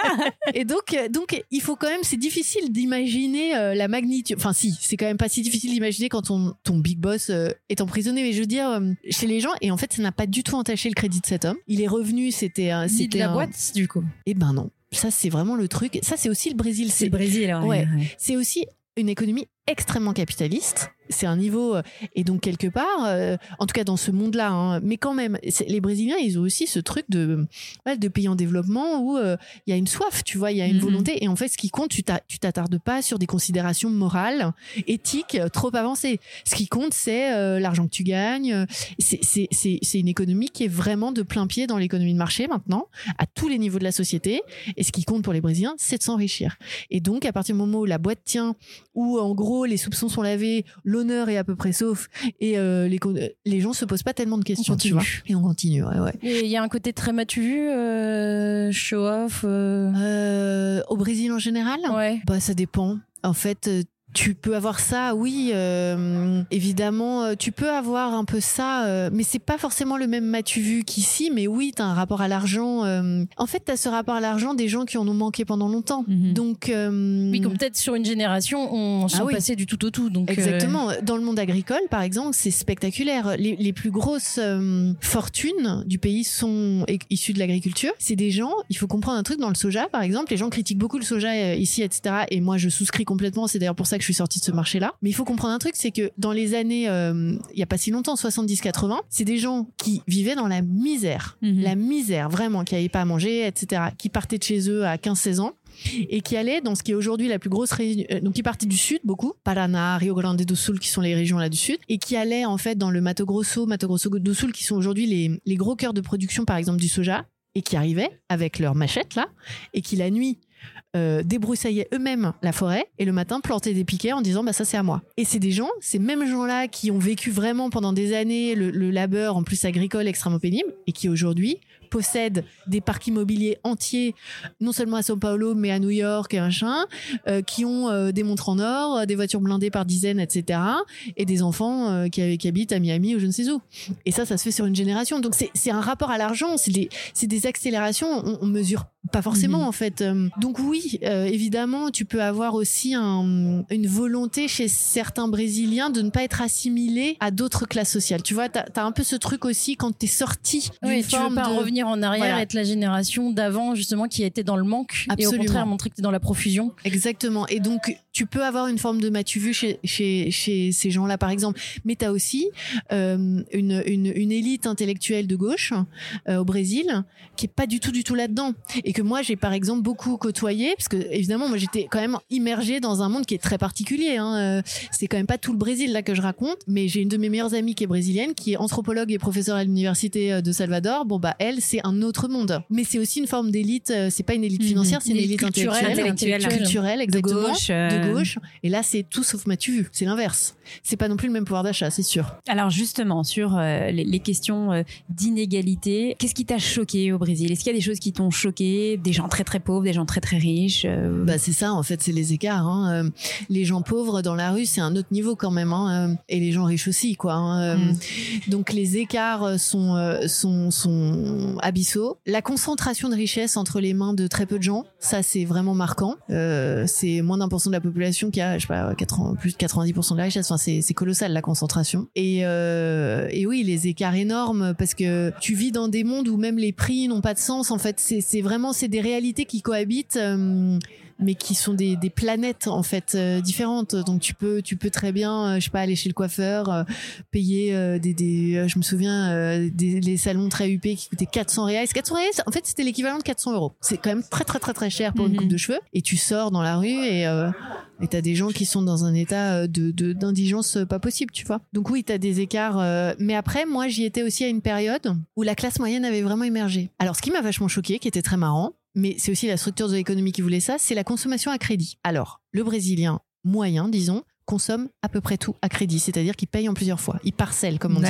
Et donc, euh, donc, il faut quand même, difficile d'imaginer euh, la magnitude. Enfin, si, c'est quand même pas si difficile d'imaginer quand ton, ton big boss euh, est emprisonné. Mais je veux dire, euh, chez les gens, et en fait, ça n'a pas du tout entaché le crédit de cet homme. Il est revenu, c'était un, Ni de la un- boîte, du coup. Eh ben non. Ça, c'est vraiment le truc. Ça, c'est aussi le Brésil. C'est le Brésil. Ouais. c'est aussi une économie extrêmement capitaliste. C'est un niveau euh, et donc quelque part, euh, en tout cas dans ce monde-là, hein, mais quand même, les Brésiliens, ils ont aussi ce truc de de pays en développement où euh, il y a une soif, tu vois, il y a une Mhm. volonté et en fait, ce qui compte, tu t'a- tu t'attardes pas sur des considérations morales, éthiques trop avancées. Ce qui compte, c'est euh, l'argent que tu gagnes. C'est une économie qui est vraiment de plein pied dans l'économie de marché maintenant, à tous les niveaux de la société. Et ce qui compte pour les Brésiliens, c'est de s'enrichir. Et donc, à partir du moment où la boîte tient, où en gros les soupçons sont lavés, l'honneur est à peu près sauf, et euh, les, les gens se posent pas tellement de questions. tu vois. Et on continue, ouais, ouais. Et il y a un côté très matu, euh, show-off. euh, Euh, au Brésil en général? Ouais. Bah, ça dépend. En fait, euh, tu peux avoir ça, oui, euh, évidemment, euh, tu peux avoir un peu ça, euh, mais c'est pas forcément le même matu vu qu'ici, mais oui, tu as un rapport à l'argent. euh, en fait, tu as ce rapport à l'argent des gens qui en ont manqué pendant longtemps. Mhm. Donc, euh, Oui, comme peut-être sur une génération, on s'en Ah oui. passait du tout au tout. Donc, euh, Exactement. Dans le monde agricole, par exemple, c'est spectaculaire. Les, les plus grosses fortunes du pays sont issues de l'agriculture. C'est des gens, il faut comprendre un truc dans le soja, par exemple. Les gens critiquent beaucoup le soja ici, etc. Et moi, je souscris complètement. C'est d'ailleurs pour ça que je suis sortie de ce marché-là. Mais il faut comprendre un truc, c'est que dans les années, euh, il y a pas si longtemps, 70-80, c'est des gens qui vivaient dans la misère. Mhm. La misère, vraiment, qui n'avaient pas à manger, etc. Qui partaient de chez eux à 15-16 ans et qui allaient dans ce qui est aujourd'hui la plus grosse région, euh, donc qui partaient du sud beaucoup, Paraná, Rio Grande do Sul qui sont les régions là du sud, et qui allaient en fait dans le Mato Grosso, Mato Grosso do Sul qui sont aujourd'hui les, les gros cœurs de production par exemple du soja, et qui arrivaient avec leurs machettes là, et qui la nuit euh, débrousaillaient eux-mêmes la forêt et le matin plantaient des piquets en disant bah ça c'est à moi. Et c'est des gens, ces mêmes gens-là qui ont vécu vraiment pendant des années le, le labeur en plus agricole extrêmement pénible et qui aujourd'hui possèdent des parcs immobiliers entiers, non seulement à São Paulo, mais à New York et machin, euh, qui ont euh, des montres en or, euh, des voitures blindées par dizaines, etc. Et des enfants euh, qui, qui habitent à Miami ou je ne sais où. Et ça, ça se fait sur une génération. Donc c'est un rapport à l'argent, c'est des, accélérations, on, on mesure pas forcément Mhm. en fait. Donc oui, évidemment, tu peux avoir aussi un- une volonté chez certains Brésiliens de ne pas être assimilés à d'autres classes sociales. Tu vois, t'as as un peu ce truc aussi quand t'es sorti d'une Oui, tu veux forme pas de... revenir en arrière, Voilà. être la génération d'avant justement qui été dans le manque et au Absolument. contraire montrer que t'es dans la profusion. Exactement. Et donc, tu peux avoir une forme de matu vu chez, chez, chez ces gens-là, par exemple. Mais tu as aussi euh, une, une, une élite intellectuelle de gauche euh, au Brésil qui est pas du tout, du tout là-dedans. Et que moi, j'ai par exemple beaucoup côtoyé, parce que évidemment, moi, j'étais quand même immergée dans un monde qui est très particulier. Hein. Euh, C'est quand même pas tout le Brésil là que je raconte, mais j'ai une de mes meilleures amies qui est brésilienne, qui est anthropologue et professeure à l'université de Salvador. Bon, bah, elle, c'est un autre monde. Mais c'est aussi une forme d'élite. C'est pas une élite financière, c'est une Une élite élite culturelle, intellectuelle, intellectuelle. culturelle, de exactement gauche. euh, de gauche. Et là, c'est tout sauf Mathieu vu. C'est l'inverse. C'est pas non plus le même pouvoir d'achat, c'est sûr. Alors justement, sur euh, les, les questions euh, d'inégalité, qu'est-ce qui t'a choqué au Brésil? Est-ce qu'il y a des choses qui t'ont choqué? Des gens très très pauvres, des gens très très riches euh, Bah, c'est ça, en fait, c'est les écarts. hein. Les gens pauvres dans la rue, c'est un autre niveau quand même. hein. Et les gens riches aussi, quoi. hein. Mm. Donc, les écarts sont, sont, sont abyssaux. La concentration de richesse entre les mains de très peu de gens, ça, c'est vraiment marquant. C'est moins d'un pour cent de la population qui a, je sais pas, 80, plus de 90% de la richesse. Enfin, c'est colossal, la concentration. Et, euh, et oui, les écarts énormes parce que tu vis dans des mondes où même les prix n'ont pas de sens. En fait, c'est vraiment, c'est des réalités qui cohabitent. euh, mais qui sont des, des planètes en fait euh, différentes. Donc tu peux tu peux très bien euh, je sais pas aller chez le coiffeur euh, payer euh, des, des euh, je me souviens euh, des les salons très huppés qui coûtaient 400 reais 400 reais en fait c'était l'équivalent de 400 euros. C'est quand même très très très très cher pour une Mhm. coupe de cheveux. Et tu sors dans la rue et euh, et t'as des gens qui sont dans un état de d'indigence pas possible tu vois. Donc oui t'as des écarts euh, mais après moi j'y étais aussi à une période où la classe moyenne avait vraiment émergé. Alors ce qui m'a vachement choqué qui était très marrant mais c'est aussi la structure de l'économie qui voulait ça, c'est la consommation à crédit. Alors, le Brésilien moyen, disons, consomme à peu près tout à crédit, c'est-à-dire qu'il paye en plusieurs fois, il parcelle comme on dit.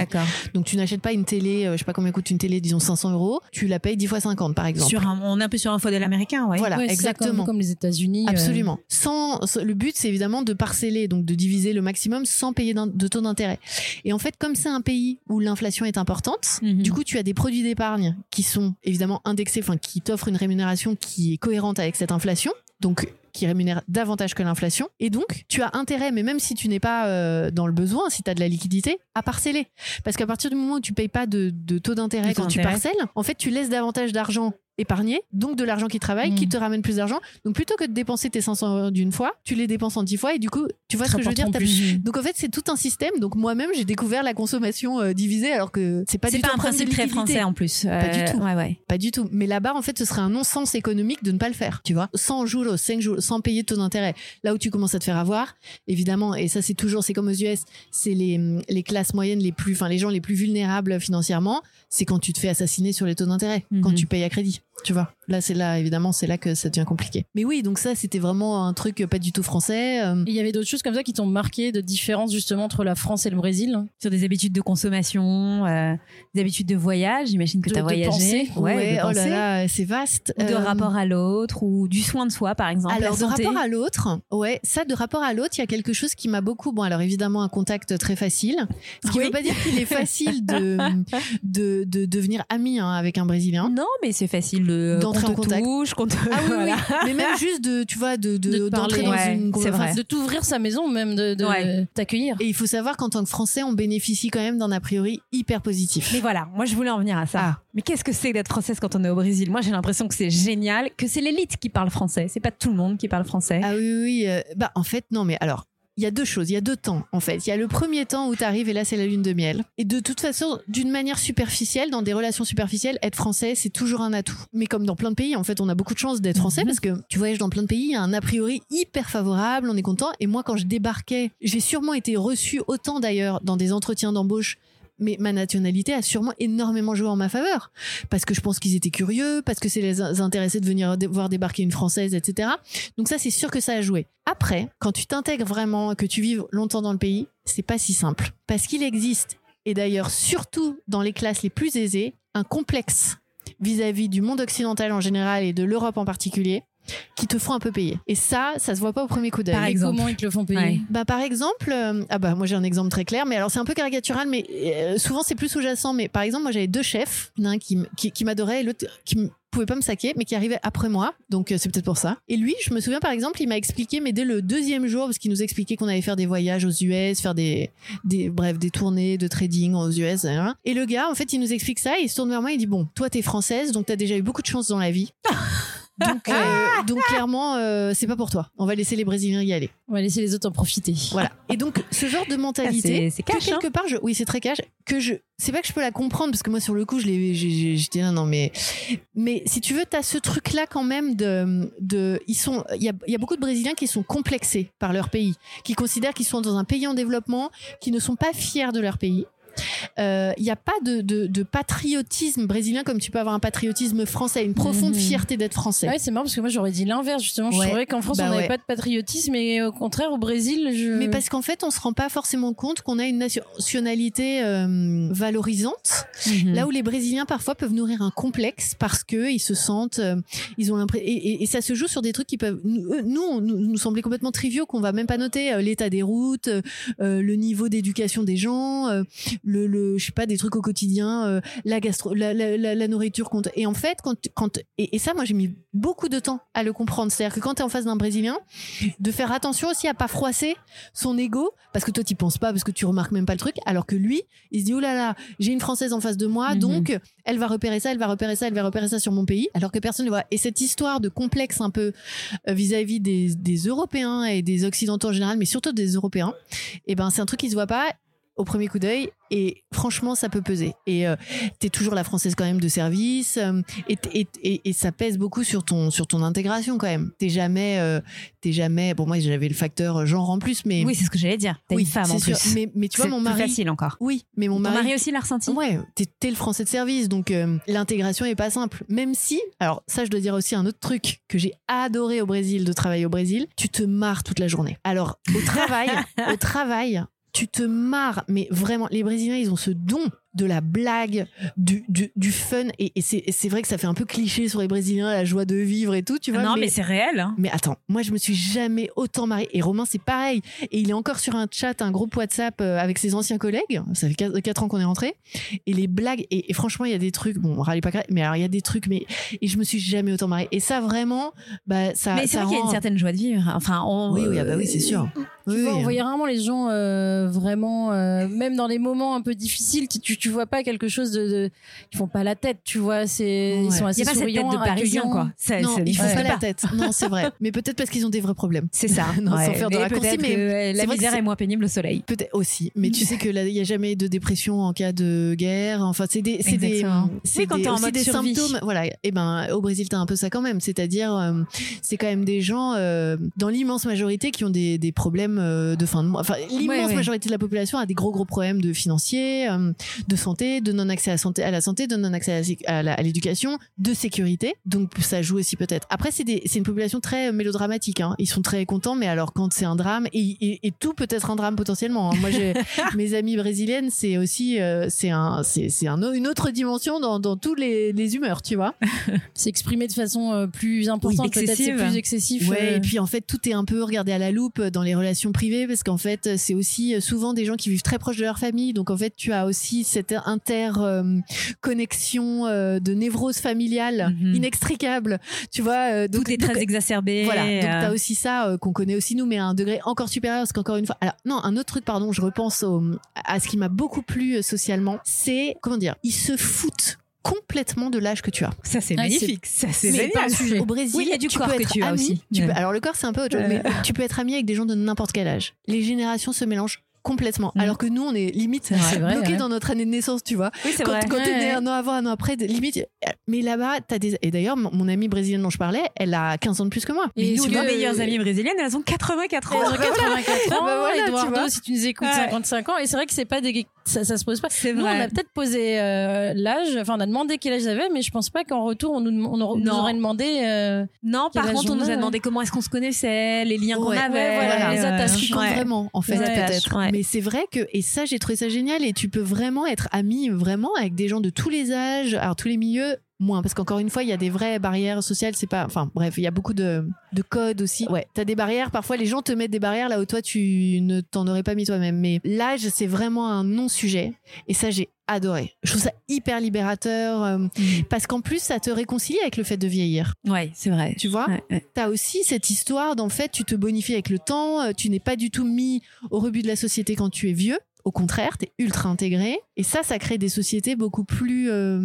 Donc tu n'achètes pas une télé, euh, je sais pas combien coûte une télé, disons 500 euros, tu la payes 10 fois 50 par exemple. Sur un, on est un peu sur un modèle américain, ouais. Voilà, Ouais, exactement. comme, comme les États-Unis. euh, Absolument. Sans, le but, c'est évidemment de parceller, donc de diviser le maximum sans payer de taux d'intérêt. Et en fait, comme c'est un pays où l'inflation est importante, Mhm. du coup, tu as des produits d'épargne qui sont évidemment indexés, enfin, qui t'offrent une rémunération qui est cohérente avec cette inflation. Donc, qui rémunère davantage que l'inflation. Et donc, tu as intérêt, mais même si tu n'es pas euh, dans le besoin, si tu as de la liquidité, à parceller. Parce qu'à partir du moment où tu payes pas de, de taux d'intérêt quand tu parcelles, en fait, tu laisses davantage d'argent épargné, donc de l'argent qui travaille, Mm. qui te ramène plus d'argent. Donc, plutôt que de dépenser tes 500 euros d'une fois, tu les dépenses en 10 fois et du coup, tu vois ce que je veux dire plus. donc en fait c'est tout un système. Donc moi-même j'ai découvert la consommation euh, divisée alors que c'est pas du pas tout un principe très français en plus. Pas du tout. Ouais, ouais. Pas du tout. Mais là-bas, en fait, ce serait un non-sens économique de ne pas le faire, tu vois. 100 jours, 5 jours, sans payer de taux d'intérêt. Là où tu commences à te faire avoir, évidemment, et ça, c'est toujours, c'est comme aux US, c'est les, les classes moyennes les plus, enfin, les gens les plus vulnérables financièrement, c'est quand tu te fais assassiner sur les taux d'intérêt, Mhm. quand tu payes à crédit, tu vois. Là, c'est là, évidemment, c'est là que ça devient compliqué. Mais oui, donc ça, c'était vraiment un truc pas du tout français. euh, Il y avait d'autres choses comme ça qui t'ont marqué de différence justement entre la France et le Brésil. Sur des habitudes de consommation, euh, des habitudes de voyage, j'imagine que tu as de voyagé. pensée. Ouais, ouais, de oh là là, c'est vaste. Ou de Euh, rapport à l'autre, ou du soin de soi, par exemple. Alors, de santé. rapport à l'autre, ouais, ça, de rapport à l'autre, il y a quelque chose qui m'a beaucoup. Bon, alors évidemment, un contact très facile. Ce qui ne Oui. veut pas dire qu'il est facile de, de, de devenir ami hein, avec un Brésilien. Non, mais c'est facile de D'entrer qu'on en te contact. touche, qu'on te- Ah oui, voilà. oui. Mais même juste de, tu vois, de, de, De te d'entrer parler. dans Ouais, une c'est vrai. De t'ouvrir sa maison même, de, de Ouais. t'accueillir. Et il faut savoir qu'en tant que Français, on bénéficie quand même d'un a priori hyper positif. Mais voilà, moi je voulais en venir à ça. Ah. Mais qu'est-ce que c'est d'être française quand on est au Brésil? Moi j'ai l'impression que c'est génial, que c'est l'élite qui parle français. C'est pas tout le monde qui parle français. Ah oui, oui, oui. euh, bah, en fait, non, mais alors. Il y a deux choses, il y a deux temps en fait. Il y a le premier temps où tu arrives et là c'est la lune de miel. Et de toute façon, d'une manière superficielle, dans des relations superficielles, être français c'est toujours un atout. Mais comme dans plein de pays, en fait, on a beaucoup de chance d'être français Mhm. parce que tu voyages dans plein de pays, il y a un a priori hyper favorable, on est content. Et moi, quand je débarquais, j'ai sûrement été reçue autant d'ailleurs dans des entretiens d'embauche. Mais ma nationalité a sûrement énormément joué en ma faveur. Parce que je pense qu'ils étaient curieux, parce que c'est les in- intéressés de venir voir débarquer une Française, etc. Donc ça, c'est sûr que ça a joué. Après, quand tu t'intègres vraiment, que tu vives longtemps dans le pays, c'est pas si simple. Parce qu'il existe, et d'ailleurs surtout dans les classes les plus aisées, un complexe vis-à-vis du monde occidental en général et de l'Europe en particulier qui te font un peu payer. Et ça, ça se voit pas au premier coup d'œil. Par exemple. comment ils te le font payer Ouais. Bah par exemple, euh, ah bah moi j'ai un exemple très clair, mais alors c'est un peu caricatural, mais euh, souvent c'est plus sous-jacent. Mais par exemple, moi j'avais deux chefs, Il y en a un qui, qui, qui m'adorait et l'autre qui pouvait pas me saquer, mais qui arrivait après moi, donc euh, c'est peut-être pour ça. Et lui, je me souviens par exemple, il m'a expliqué, mais dès le deuxième jour, parce qu'il nous expliquait qu'on allait faire des voyages aux US, faire des, des bref, des tournées de trading aux US. hein. Et le gars, en fait, il nous explique ça, et il se tourne vers moi, il dit bon, toi t'es française, donc t'as déjà eu beaucoup de chance dans la vie. Donc, euh, donc clairement, euh, c'est pas pour toi. On va laisser les Brésiliens y aller. On va laisser les autres en profiter. Voilà. Et donc, ce genre de mentalité, Ah, c'est- c'est que cash, hein. quelque part, je, oui, c'est très cash, que je, c'est pas que je peux la comprendre, parce que moi, sur le coup, je l'ai, j'étais là, non, mais, mais si tu veux, t'as ce truc-là quand même de, de, ils sont, il y a, il y a beaucoup de Brésiliens qui sont complexés par leur pays, qui considèrent qu'ils sont dans un pays en développement, qui ne sont pas fiers de leur pays. Euh, Il n'y a pas de, de, de patriotisme brésilien comme tu peux avoir un patriotisme français, une profonde Mhm. fierté d'être français. Ouais, c'est marrant parce que moi j'aurais dit l'inverse justement. Je Ouais. trouvais qu'en France Bah on n'avait ouais. pas de patriotisme et au contraire au Brésil, je. Mais parce qu'en fait, on se rend pas forcément compte qu'on a une nationalité euh, valorisante, Mhm. là où les Brésiliens parfois peuvent nourrir un complexe parce que ils se sentent, euh, ils ont l'impression, et, et- et ça se joue sur des trucs qui peuvent, nous, nous, nous, nous sembler complètement triviaux, qu'on va même pas noter euh, l'état des routes, euh, euh, le niveau d'éducation des gens, euh, le, le, je sais pas, des trucs au quotidien, euh, la gastro, la, la, la, la nourriture compte. Et en fait, quand, quand, et, et ça, moi, j'ai mis beaucoup de temps à le comprendre. C'est-à-dire que quand tu es en face d'un Brésilien, de faire attention aussi à pas froisser son ego, parce que toi, tu penses pas, parce que tu remarques même pas le truc, alors que lui, il se dit, oh là là, j'ai une Française en face de moi, Mhm. donc elle va repérer ça, elle va repérer ça, elle va repérer ça sur mon pays, alors que personne ne voit. Et cette histoire de complexe un peu euh, vis-à-vis des, des Européens et des Occidentaux en général, mais surtout des Européens, et ben c'est un truc qui se voit pas au premier coup d'œil et franchement ça peut peser et euh, t'es toujours la française quand même de service euh, et, t- et, et, et ça pèse beaucoup sur ton sur ton intégration quand même t'es jamais euh, t'es jamais bon moi j'avais le facteur genre en plus mais Oui, c'est ce que j'allais dire. T'as oui, une femme en c'est plus. sûr. mais mais tu vois mon mari facile encore. oui mais mon Ton mari, mari aussi l'a ressenti? Ouais, t'es t'es le français de service, donc euh, l'intégration est pas simple. Même si, alors ça, je dois dire aussi un autre truc que j'ai adoré au Brésil, de travailler au Brésil, tu te marres toute la journée. Alors au travail, au travail, tu te marres, mais vraiment, les Brésiliens, ils ont ce don de la blague, du, du, du fun, et, et c'est vrai que ça fait un peu cliché sur les Brésiliens, la joie de vivre et tout, tu vois. non, mais, c'est réel. hein. Mais attends, moi je me suis jamais autant mariée. Et Romain c'est pareil. Et il est encore sur un chat, un groupe WhatsApp euh, avec ses anciens collègues. Ça fait 4, ans qu'on est rentrés. Et les blagues, et, et franchement il y a des trucs, bon, râlez pas, grave, mais alors il y a des trucs, mais et je me suis jamais autant mariée. Et ça vraiment, bah ça. mais c'est vrai qu'il y a une certaine joie de vivre. Enfin, on... Oui, oui, ah bah oui, c'est sûr. Tu Oui, vois, oui. on voyait rarement les gens euh, vraiment, euh, même dans les moments un peu difficiles, tu, tu, tu vois pas quelque chose de, de- ils font pas la tête, tu vois, c'est, ils Ouais. sont Il assez n'y a pas cette tête souriants, de parisien, quoi. Ça, Non, ça- ils font pas la tête. Non, c'est vrai. Mais peut-être parce qu'ils ont des vrais problèmes. C'est ça. Non, sans faire de Mais raccourci, peut-être mais la misère c'est- est moins pénible au soleil. Peut-être aussi, mais tu sais que là, il y a jamais de dépression en cas de guerre. Enfin, c'est des, c'est des, c'est Oui, quand des, t'es en aussi mode des survie. symptômes. Voilà. Et ben, au Brésil, t'as un peu ça quand même. C'est-à-dire, euh, c'est quand même des gens euh, dans l'immense majorité qui ont des, des problèmes euh, de fin de mois. Enfin, l'immense Ouais, ouais. majorité de la population a des gros gros problèmes de financiers, de santé, de non accès à la santé, à la santé, de non accès à l'éducation, de sécurité. Donc ça joue aussi peut-être. Après, c'est une population très mélodramatique. Hein. Ils sont très contents, mais alors quand c'est un drame et, et, et tout peut être un drame potentiellement. hein. Moi, mes amies brésiliennes, c'est aussi euh, c'est un un, une autre dimension dans dans tous les, les humeurs, tu vois. C'est exprimé de façon euh, plus importante, peut-être c'est excessive. plus excessif. Ouais, euh, et puis en fait, tout est un peu regardé à la loupe dans les relations privées parce qu'en fait, c'est aussi euh, souvent des gens qui vivent très proches de leur famille. Donc en fait, tu as aussi cette inter-connexion euh, de névrose familiale Mhm. inextricable. Tu vois, euh, donc, Tout est donc, très exacerbé. voilà, donc euh, t'as aussi ça euh, qu'on connaît aussi nous, mais à un degré encore supérieur, parce qu'encore une fois, alors non, un autre truc, pardon, je repense au- à ce qui m'a beaucoup plu euh, socialement, c'est comment dire, ils se foutent complètement de l'âge que tu as. Ça, c'est Ah, magnifique. Ça, c'est Mais génial. sujet. Au Brésil, Oui, il y a du tu corps peux que être tu as ami, aussi. tu peux- Ouais. alors le corps c'est un peu autre chose, mais tu peux être ami avec des gens de n'importe quel âge. Les générations se mélangent complètement. Mm. Alors que nous, on est limite bloqué ouais. dans notre année de naissance, tu vois. Oui, c'est Quand, vrai. quand t'es né Ouais. un an avant, un an après, limite. Mais là-bas, t'as des. Et d'ailleurs, mon, amie brésilienne dont je parlais, elle a 15 ans de plus que moi. Mais nous, Nos meilleures amies brésiliennes, elles ont 84 ans. Elles ont 84 ans, Ah bah voilà, tu Eduardo, vois. si tu nous écoutes, Ouais. 55 ans. Et c'est vrai que c'est pas des... ça, ça se pose pas. C'est Nous, on a peut-être posé euh, l'âge, enfin, on a demandé quel âge j'avais, mais je pense pas qu'en retour, on nous, on aurait- nous aurait demandé. euh, Non, par contre, on nous a, ouais. demandé comment est-ce qu'on se connaissait, les liens qu'on Ouais, avait. ouais, voilà, les euh, attaches. Qui ouais. vraiment, en fait, peut-être. Mais c'est vrai que, et ça, j'ai trouvé ça génial, et tu peux vraiment être ami, vraiment, avec des gens de tous les âges, alors tous les milieux, moins. Parce qu'encore une fois il y a des vraies barrières sociales c'est pas enfin bref il y a beaucoup de, de codes aussi. Ouais. T'as des barrières parfois les gens te mettent des barrières là où toi tu ne t'en aurais pas mis toi-même. Mais l'âge c'est vraiment un non sujet et ça j'ai adoré. Je trouve ça hyper libérateur euh, parce qu'en plus ça te réconcilie avec le fait de vieillir. Ouais, c'est vrai. tu vois Ouais, ouais. T'as aussi cette histoire d'en fait, tu te bonifies avec le temps, euh, tu n'es pas du tout mis au rebut de la société quand tu es vieux. Au contraire, t'es ultra intégré. Et ça, ça crée des sociétés beaucoup plus euh,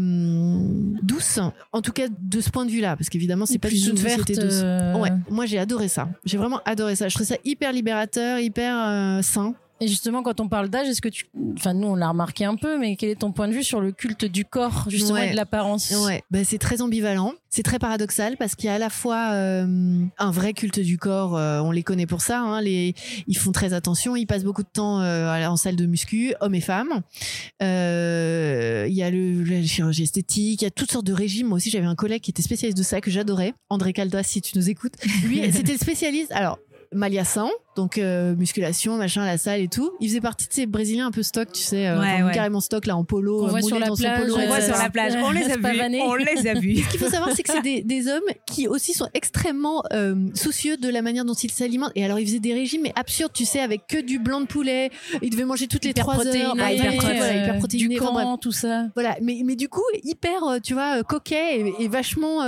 douces. En tout cas, de ce point de vue-là. Parce qu'évidemment, c'est pas du tout une société douce. euh, Ouais, moi j'ai adoré ça. J'ai vraiment adoré ça. Je trouve ça hyper libérateur, hyper euh, sain. Et justement, quand on parle d'âge, est-ce que tu. Enfin, nous, on l'a remarqué un peu, mais quel est ton point de vue sur le culte du corps, justement, Ouais. et de l'apparence Ouais, bah, c'est très ambivalent. C'est très paradoxal parce qu'il y a à la fois euh, un vrai culte du corps, euh, on les connaît pour ça. Hein, les, ils font très attention, ils passent beaucoup de temps euh, en salle de muscu, hommes et femmes. Il y a le, la chirurgie esthétique, il y a toutes sortes de régimes. Moi aussi, j'avais un collègue qui était spécialiste de ça que j'adorais, André Caldas, si tu nous écoutes. Lui, c'était le spécialiste. Alors. Maliassan, donc euh, musculation, machin, la salle et tout. Il faisait partie de ces Brésiliens un peu stock, tu sais, euh, Ouais, enfin, ouais. carrément stock là en polo, euh, voit sur la plage, polo, On voit sur la plage, on les a vus. On les a vus. Ce qu'il faut savoir, c'est que c'est des, des hommes qui aussi sont extrêmement euh, soucieux de la manière dont ils s'alimentent. Et alors, ils faisaient des régimes, mais absurdes, tu sais, avec que du blanc de poulet. Ils devaient manger toutes les trois heures. protéiné, Ah, hyper, voilà, hyper protéiné. Du Enfin, camp, tout ça. Voilà, mais, mais du coup, hyper, tu vois, coquet et, et vachement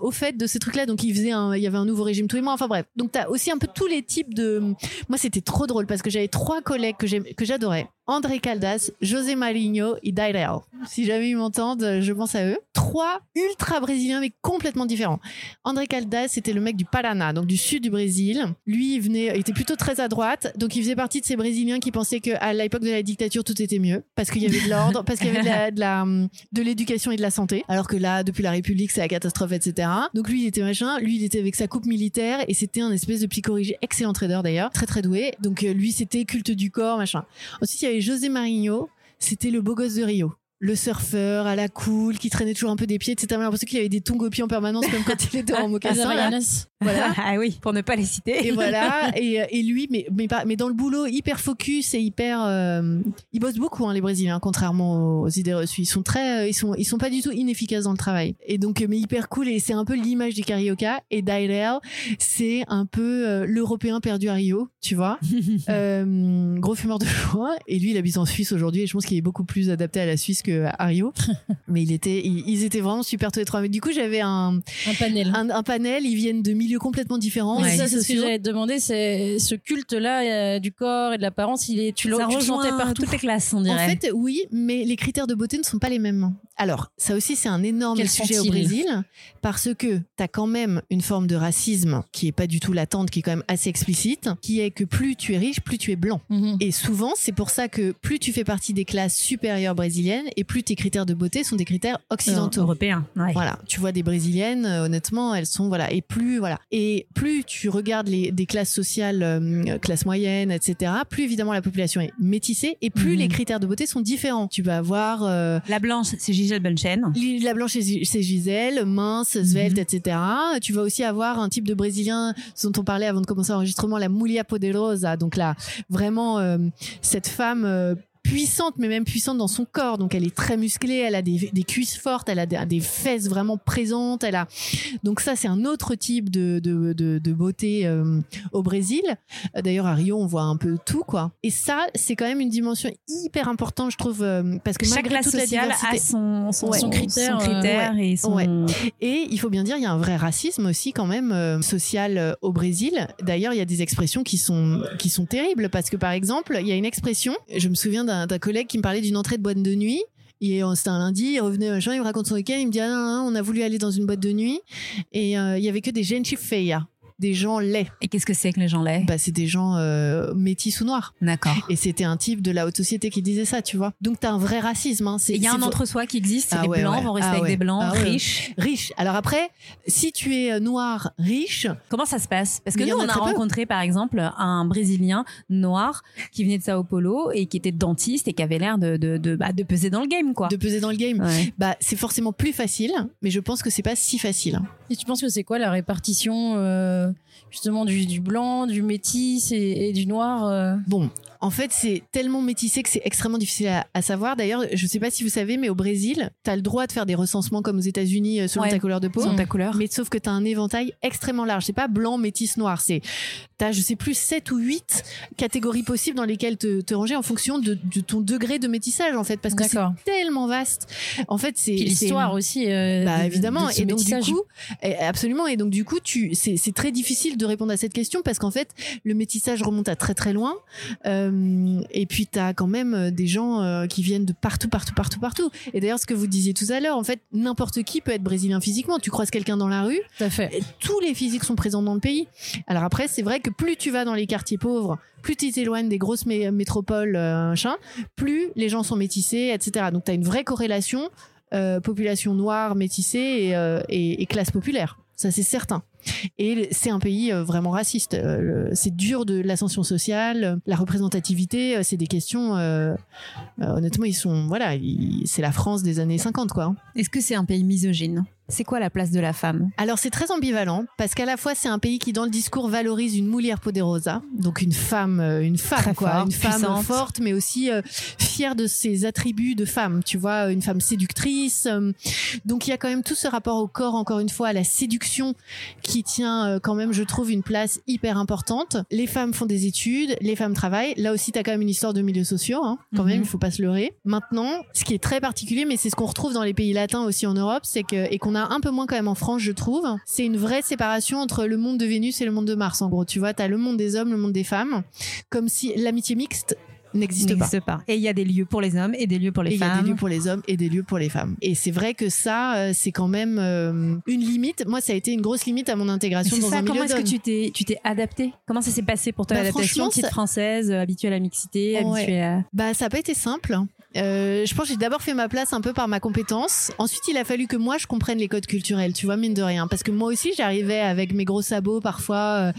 au fait de ces trucs-là. Donc, il faisait il y avait un nouveau régime tous les mois. Enfin, bref. Donc, t'as aussi un peu tous les types de. Moi, c'était trop drôle parce que j'avais trois collègues que j'adorais. André Caldas, José Marinho et Dairel. Si jamais ils m'entendent, je pense à eux. Trois ultra brésiliens, mais complètement différents. André Caldas, c'était le mec du Paraná, donc du sud du Brésil. Lui, il venait, il était plutôt très à droite, donc il faisait partie de ces Brésiliens qui pensaient qu'à l'époque de la dictature, tout était mieux, parce qu'il y avait de l'ordre, parce qu'il y avait de de l'éducation et de la santé. Alors que là, depuis la République, c'est la catastrophe, etc. Donc lui, il était machin, lui, il était avec sa coupe militaire, et c'était un espèce de psychorigé, excellent trader d'ailleurs, très très doué. Donc euh, lui, c'était culte du corps, machin. Ensuite, il y avait José Marinho, c'était le beau gosse de Rio. Le surfeur à la cool, qui traînait toujours un peu des pieds. C'était l'impression qu'il avait des tongs aux pieds en permanence, comme quand il était en Les mocassin. Voilà. ah oui, pour ne pas les citer. Et voilà. Et, et lui, mais, mais, pas, mais dans le boulot, hyper focus et hyper. euh, ils bossent beaucoup, hein, les Brésiliens, contrairement aux idées reçues. Ils sont très. euh, Ils sont, ils sont pas du tout inefficaces dans le travail. Et donc, euh, mais hyper cool. Et c'est un peu l'image du carioca. Et Dairel, c'est un peu euh, l'Européen perdu à Rio, tu vois. Euh, gros fumeur de joint. Et lui, il habite en Suisse aujourd'hui. Et je pense qu'il est beaucoup plus adapté à la Suisse qu'à Rio. mais il était, ils, ils étaient vraiment super tous les trois. Mais du coup, j'avais un, Un panel. un, un panel. Ils viennent de milieux complètement différents. Oui, aussi ça, c'est ce que j'allais te demander, c'est ce culte-là euh, du corps et de l'apparence, il est, tu le, rejoint partout. toutes les classes, on En dirait. fait, oui, mais les critères de beauté ne sont pas les mêmes. Alors, ça aussi, c'est un énorme sujet au Brésil, parce que tu as quand même une forme de racisme qui est pas du tout latente, qui est quand même assez explicite, qui est que plus tu es riche, plus tu es blanc. Mhm. Et souvent, c'est pour ça que plus tu fais partie des classes supérieures brésiliennes, et plus tes critères de beauté sont des critères occidentaux. Européen. Ouais. Voilà, tu vois des brésiliennes, euh, honnêtement, elles sont voilà, et plus voilà, et plus tu regardes les des classes sociales, euh, classe moyenne, etc. Plus évidemment la population est métissée, et plus Mhm. les critères de beauté sont différents. Tu vas avoir euh, La blanche, c'est Gisèle Bunchen. la blanche, c'est Gisèle, mince, svelte, Mhm. etc. Tu vas aussi avoir un type de brésilien dont on parlait avant de commencer l'enregistrement, la Mulia Poderosa, donc là vraiment euh, cette femme. Euh, puissante mais même puissante dans son corps donc elle est très musclée elle a des, des cuisses fortes elle a des, des fesses vraiment présentes elle a donc ça c'est un autre type de, de, de, de beauté euh, au Brésil Euh, d'ailleurs à Rio on voit un peu tout quoi et ça c'est quand même une dimension hyper importante je trouve euh, parce que Chaque malgré classe toute la sociale diversité a son, son, Ouais. son critère, Son critère et son. Ouais. et il faut bien dire, il y a un vrai racisme aussi quand même euh, social euh, au Brésil. D'ailleurs, il y a des expressions qui sont qui sont terribles parce que par exemple, il y a une expression. Je me souviens d'un d'un collègue qui me parlait d'une entrée de boîte de nuit. C'était un lundi, il revenait machin, il me raconte son week-end, il me dit ah on a voulu aller dans une boîte de nuit et euh, il y avait que des gente feia, des gens laids. Et qu'est-ce que c'est que les gens laids? Bah c'est des gens euh, métis ou noirs. D'accord. Et c'était un type de la haute société qui disait ça, tu vois. Donc t'as un vrai racisme. Hein. Il y a un entre-soi qui existe, Ah les ouais, blancs ouais. vont rester Ah avec ouais. des blancs Ah ouais. riches. riche. Alors après, si tu es euh, noir riche, Comment ça se passe? Parce que nous, a on a peu. rencontré par exemple un Brésilien noir qui venait de Sao Paulo et qui était dentiste et qui avait l'air de, de, de, bah, de peser dans le game, quoi. de peser dans le game, Ouais. bah c'est forcément plus facile, mais je pense que c'est pas si facile. Et tu penses que c'est quoi la répartition euh, justement du, du blanc, du métis et, et du noir euh. Bon, En fait, c'est tellement métissé que c'est extrêmement difficile à, à savoir. D'ailleurs, je sais pas si vous savez, mais au Brésil, tu as le droit de faire des recensements comme aux États-Unis euh, selon Ouais. ta couleur de peau. Selon ta couleur. Mais sauf que tu as un éventail extrêmement large. C'est pas blanc, métis, noir. C'est, t'as, je sais plus, 7 ou 8 catégories possibles dans lesquelles te, te ranger en fonction de, de ton degré de métissage, en fait. Parce que c'est tellement vaste. En fait, c'est. L'histoire aussi. euh, bah de- évidemment de et donc du métissage. coup eh, absolument et donc du coup tu c'est c'est très difficile de répondre à cette question parce qu'en fait le métissage remonte à très très loin Euh, et puis tu as quand même euh, des gens euh, qui viennent de partout partout partout partout et d'ailleurs ce que vous disiez tout à l'heure en fait n'importe qui peut être brésilien physiquement tu croises quelqu'un dans la rue Tout à fait. et tous les physiques sont présents dans le pays. Alors après, c'est vrai que plus tu vas dans les quartiers pauvres, plus tu t'éloignes des grosses mé- métropoles, euh, plus les gens sont métissés, etc. Donc tu as une vraie corrélation euh, population noire, métissée et, euh, et- et classe populaire. Ça, c'est certain. Et c'est un pays euh, vraiment raciste. Euh, c'est dur de l'ascension sociale, la représentativité, euh, c'est des questions. honnêtement, ils sont. Voilà, c'est la France des années 50, quoi. Est-ce que c'est un pays misogyne? C'est quoi la place de la femme? Alors c'est très ambivalent parce qu'à la fois c'est un pays qui dans le discours valorise une moulière poderosa, donc une femme, euh, une femme Très quoi, forte, une femme puissante. forte, mais aussi euh, fière de ses attributs de femme. Tu vois, une femme séductrice. euh, donc il y a quand même tout ce rapport au corps, encore une fois, à la séduction qui tient quand même, je trouve, une place hyper importante. Les femmes font des études, les femmes travaillent. Là aussi, tu as quand même une histoire de milieux sociaux, hein, quand Mhm. même, il faut pas se leurrer. Maintenant, ce qui est très particulier, mais c'est ce qu'on retrouve dans les pays latins aussi en Europe, c'est que et qu'on a un peu moins quand même en France, je trouve, c'est une vraie séparation entre le monde de Vénus et le monde de Mars. En gros, tu vois, tu as le monde des hommes, le monde des femmes, comme si l'amitié mixte n'existe pas. Et il y a des lieux pour les hommes et des lieux pour les Et il y a femmes. des lieux pour les hommes et des lieux pour les femmes. Et c'est vrai que ça, euh, c'est quand même euh, une limite. Moi, ça a été une grosse limite à mon intégration dans ça, un comment est-ce que tu t'es tu t'es adapté? Comment ça s'est passé pour toi Bah, l'adaptation? petite ça- française euh, habituée à la mixité, Ouais. habituée à Bah, ça n'a pas été simple. Euh, je pense que j'ai d'abord fait ma place un peu par ma compétence. Ensuite, il a fallu que moi je comprenne les codes culturels, tu vois, mine de rien, parce que moi aussi j'arrivais avec mes gros sabots parfois. euh,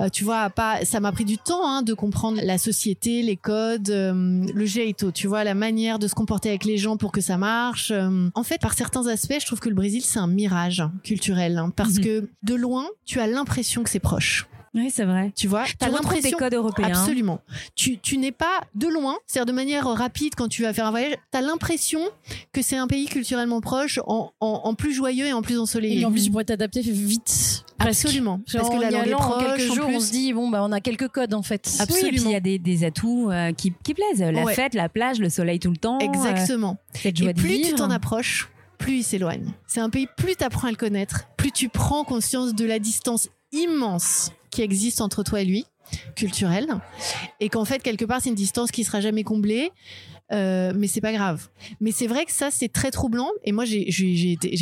euh, tu vois, pas. Ça m'a pris du temps hein, de comprendre la société, les codes, euh, le jeito, tu vois, la manière de se comporter avec les gens pour que ça marche. Euh, en fait, par certains aspects, je trouve que le Brésil c'est un mirage culturel, hein, parce Mhm. que de loin, tu as l'impression que c'est proche. Oui, c'est vrai. Tu vois, Tu retrouves des codes européens. Absolument. Tu, tu n'es pas de loin, c'est-à-dire de manière rapide quand tu vas faire un voyage, tu as l'impression que c'est un pays culturellement proche, en, en, en plus joyeux et en plus ensoleillé. Et en plus, tu pourrais t'adapter vite. Absolument. Parce que la en y langue est en proche, quelques en jours, plus. on se dit bon bah on a quelques codes en fait. Oui, et puis il y Absolument. a des, des atouts euh, qui, qui plaisent. La Ouais. fête, la plage, le soleil tout le temps. euh, Exactement. cette joie Et de plus tu t'en approches, plus il s'éloigne. C'est un pays, plus tu apprends à le connaître, plus tu prends conscience de la distance immense qui existe entre toi et lui, culturelle, et qu'en fait, quelque part, c'est une distance qui sera jamais comblée. Euh, mais c'est pas grave. Mais c'est vrai que ça, c'est très troublant. Et moi, j'ai-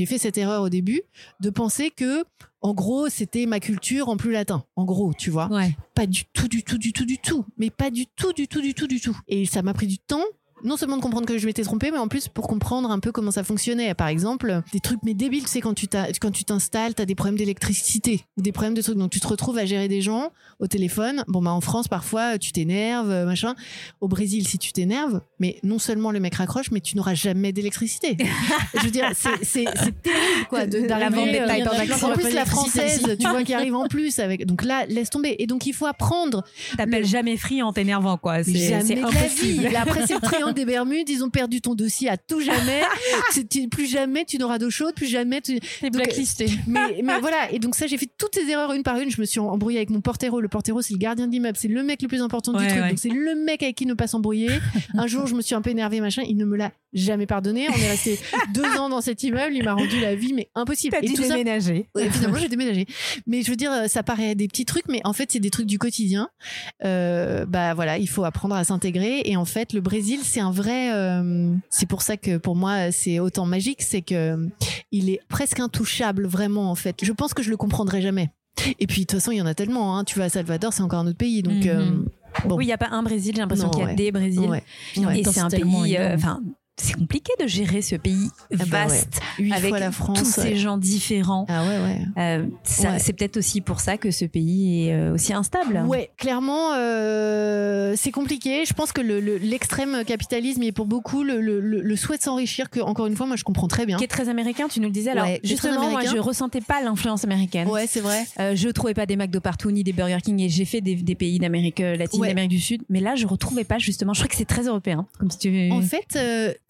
fait cette erreur au début de penser que, en gros, c'était ma culture en plus latin. En gros, tu vois Ouais. pas du tout, du tout, du tout, du tout. Mais pas du tout, du tout, du tout, du tout. Et ça m'a pris du temps. Non seulement de comprendre que je m'étais trompée, mais en plus pour comprendre un peu comment ça fonctionnait. Par exemple, des trucs mais débiles, tu sais, quand tu quand tu t'installes, t'as des problèmes d'électricité, des problèmes de trucs. Donc tu te retrouves à gérer des gens au téléphone. Bon, bah en France, parfois, tu t'énerves, euh, machin. Au Brésil, si tu t'énerves, mais non seulement le mec raccroche, mais tu n'auras jamais d'électricité. je veux dire, c'est- terrible, quoi, d'arriver. euh, en accent. en plus, la française, tu vois, qui arrive en plus avec. Donc là, laisse tomber. Et donc, il faut apprendre T'appelles Le- jamais free en t'énervant, quoi. C'est de la impossible. vie. Là, après, c'est le des Bermudes. Ils ont perdu ton dossier à tout jamais. Tu- plus jamais tu n'auras d'eau chaude. Plus jamais tu. T'es blacklisté. Mais, mais voilà. Et donc ça, j'ai fait toutes ces erreurs une par une. Je me suis embrouillée avec mon portero. Le portero, c'est le gardien de l'immeuble. C'est le mec le plus important du truc. ouais. Donc c'est le mec avec qui ne pas s'embrouiller. Un jour, je me suis un peu énervée, machin. Il ne me l'a jamais pardonné. On est resté deux ans dans cet immeuble. Il m'a rendu la vie, mais impossible. T'as dû tout ça déménager. Ouais, finalement, j'ai déménagé. Mais je veux dire, ça paraît des petits trucs, mais en fait, c'est des trucs du quotidien. Euh, bah voilà, il faut apprendre à s'intégrer. Et en fait, le Brésil, c'est un vrai. euh, c'est pour ça que pour moi, c'est autant magique, c'est que il est presque intouchable, vraiment. En fait, je pense que je le comprendrai jamais. Et puis de toute façon, il y en a tellement. Hein. Tu vas à Salvador, c'est encore un autre pays, donc. Mhm. euh, Bon. Oui, il n'y a pas un Brésil, j'ai l'impression qu'il y a ouais. des Brésils. ouais. Et c'est un pays, euh, enfin, c'est compliqué de gérer ce pays Ah bah vaste ouais. Avec fois la France. tous ces gens différents. Ah ouais, ouais. Euh. C'est peut-être aussi pour ça que ce pays est euh, aussi instable. Ouais, clairement, euh, c'est compliqué. Je pense que le- le- l'extrême capitalisme est pour beaucoup le, souhait de s'enrichir, que encore une fois, moi je comprends très bien. Qui est très américain, tu nous le disais. Alors justement, moi je ressentais pas l'influence américaine. Ouais, c'est vrai. Euh, je trouvais pas des McDo partout ni des Burger King et j'ai fait des, des pays d'Amérique euh, latine, d'Amérique du Sud, mais là je retrouvais pas justement. Je crois que c'est très européen, comme si tu. En fait,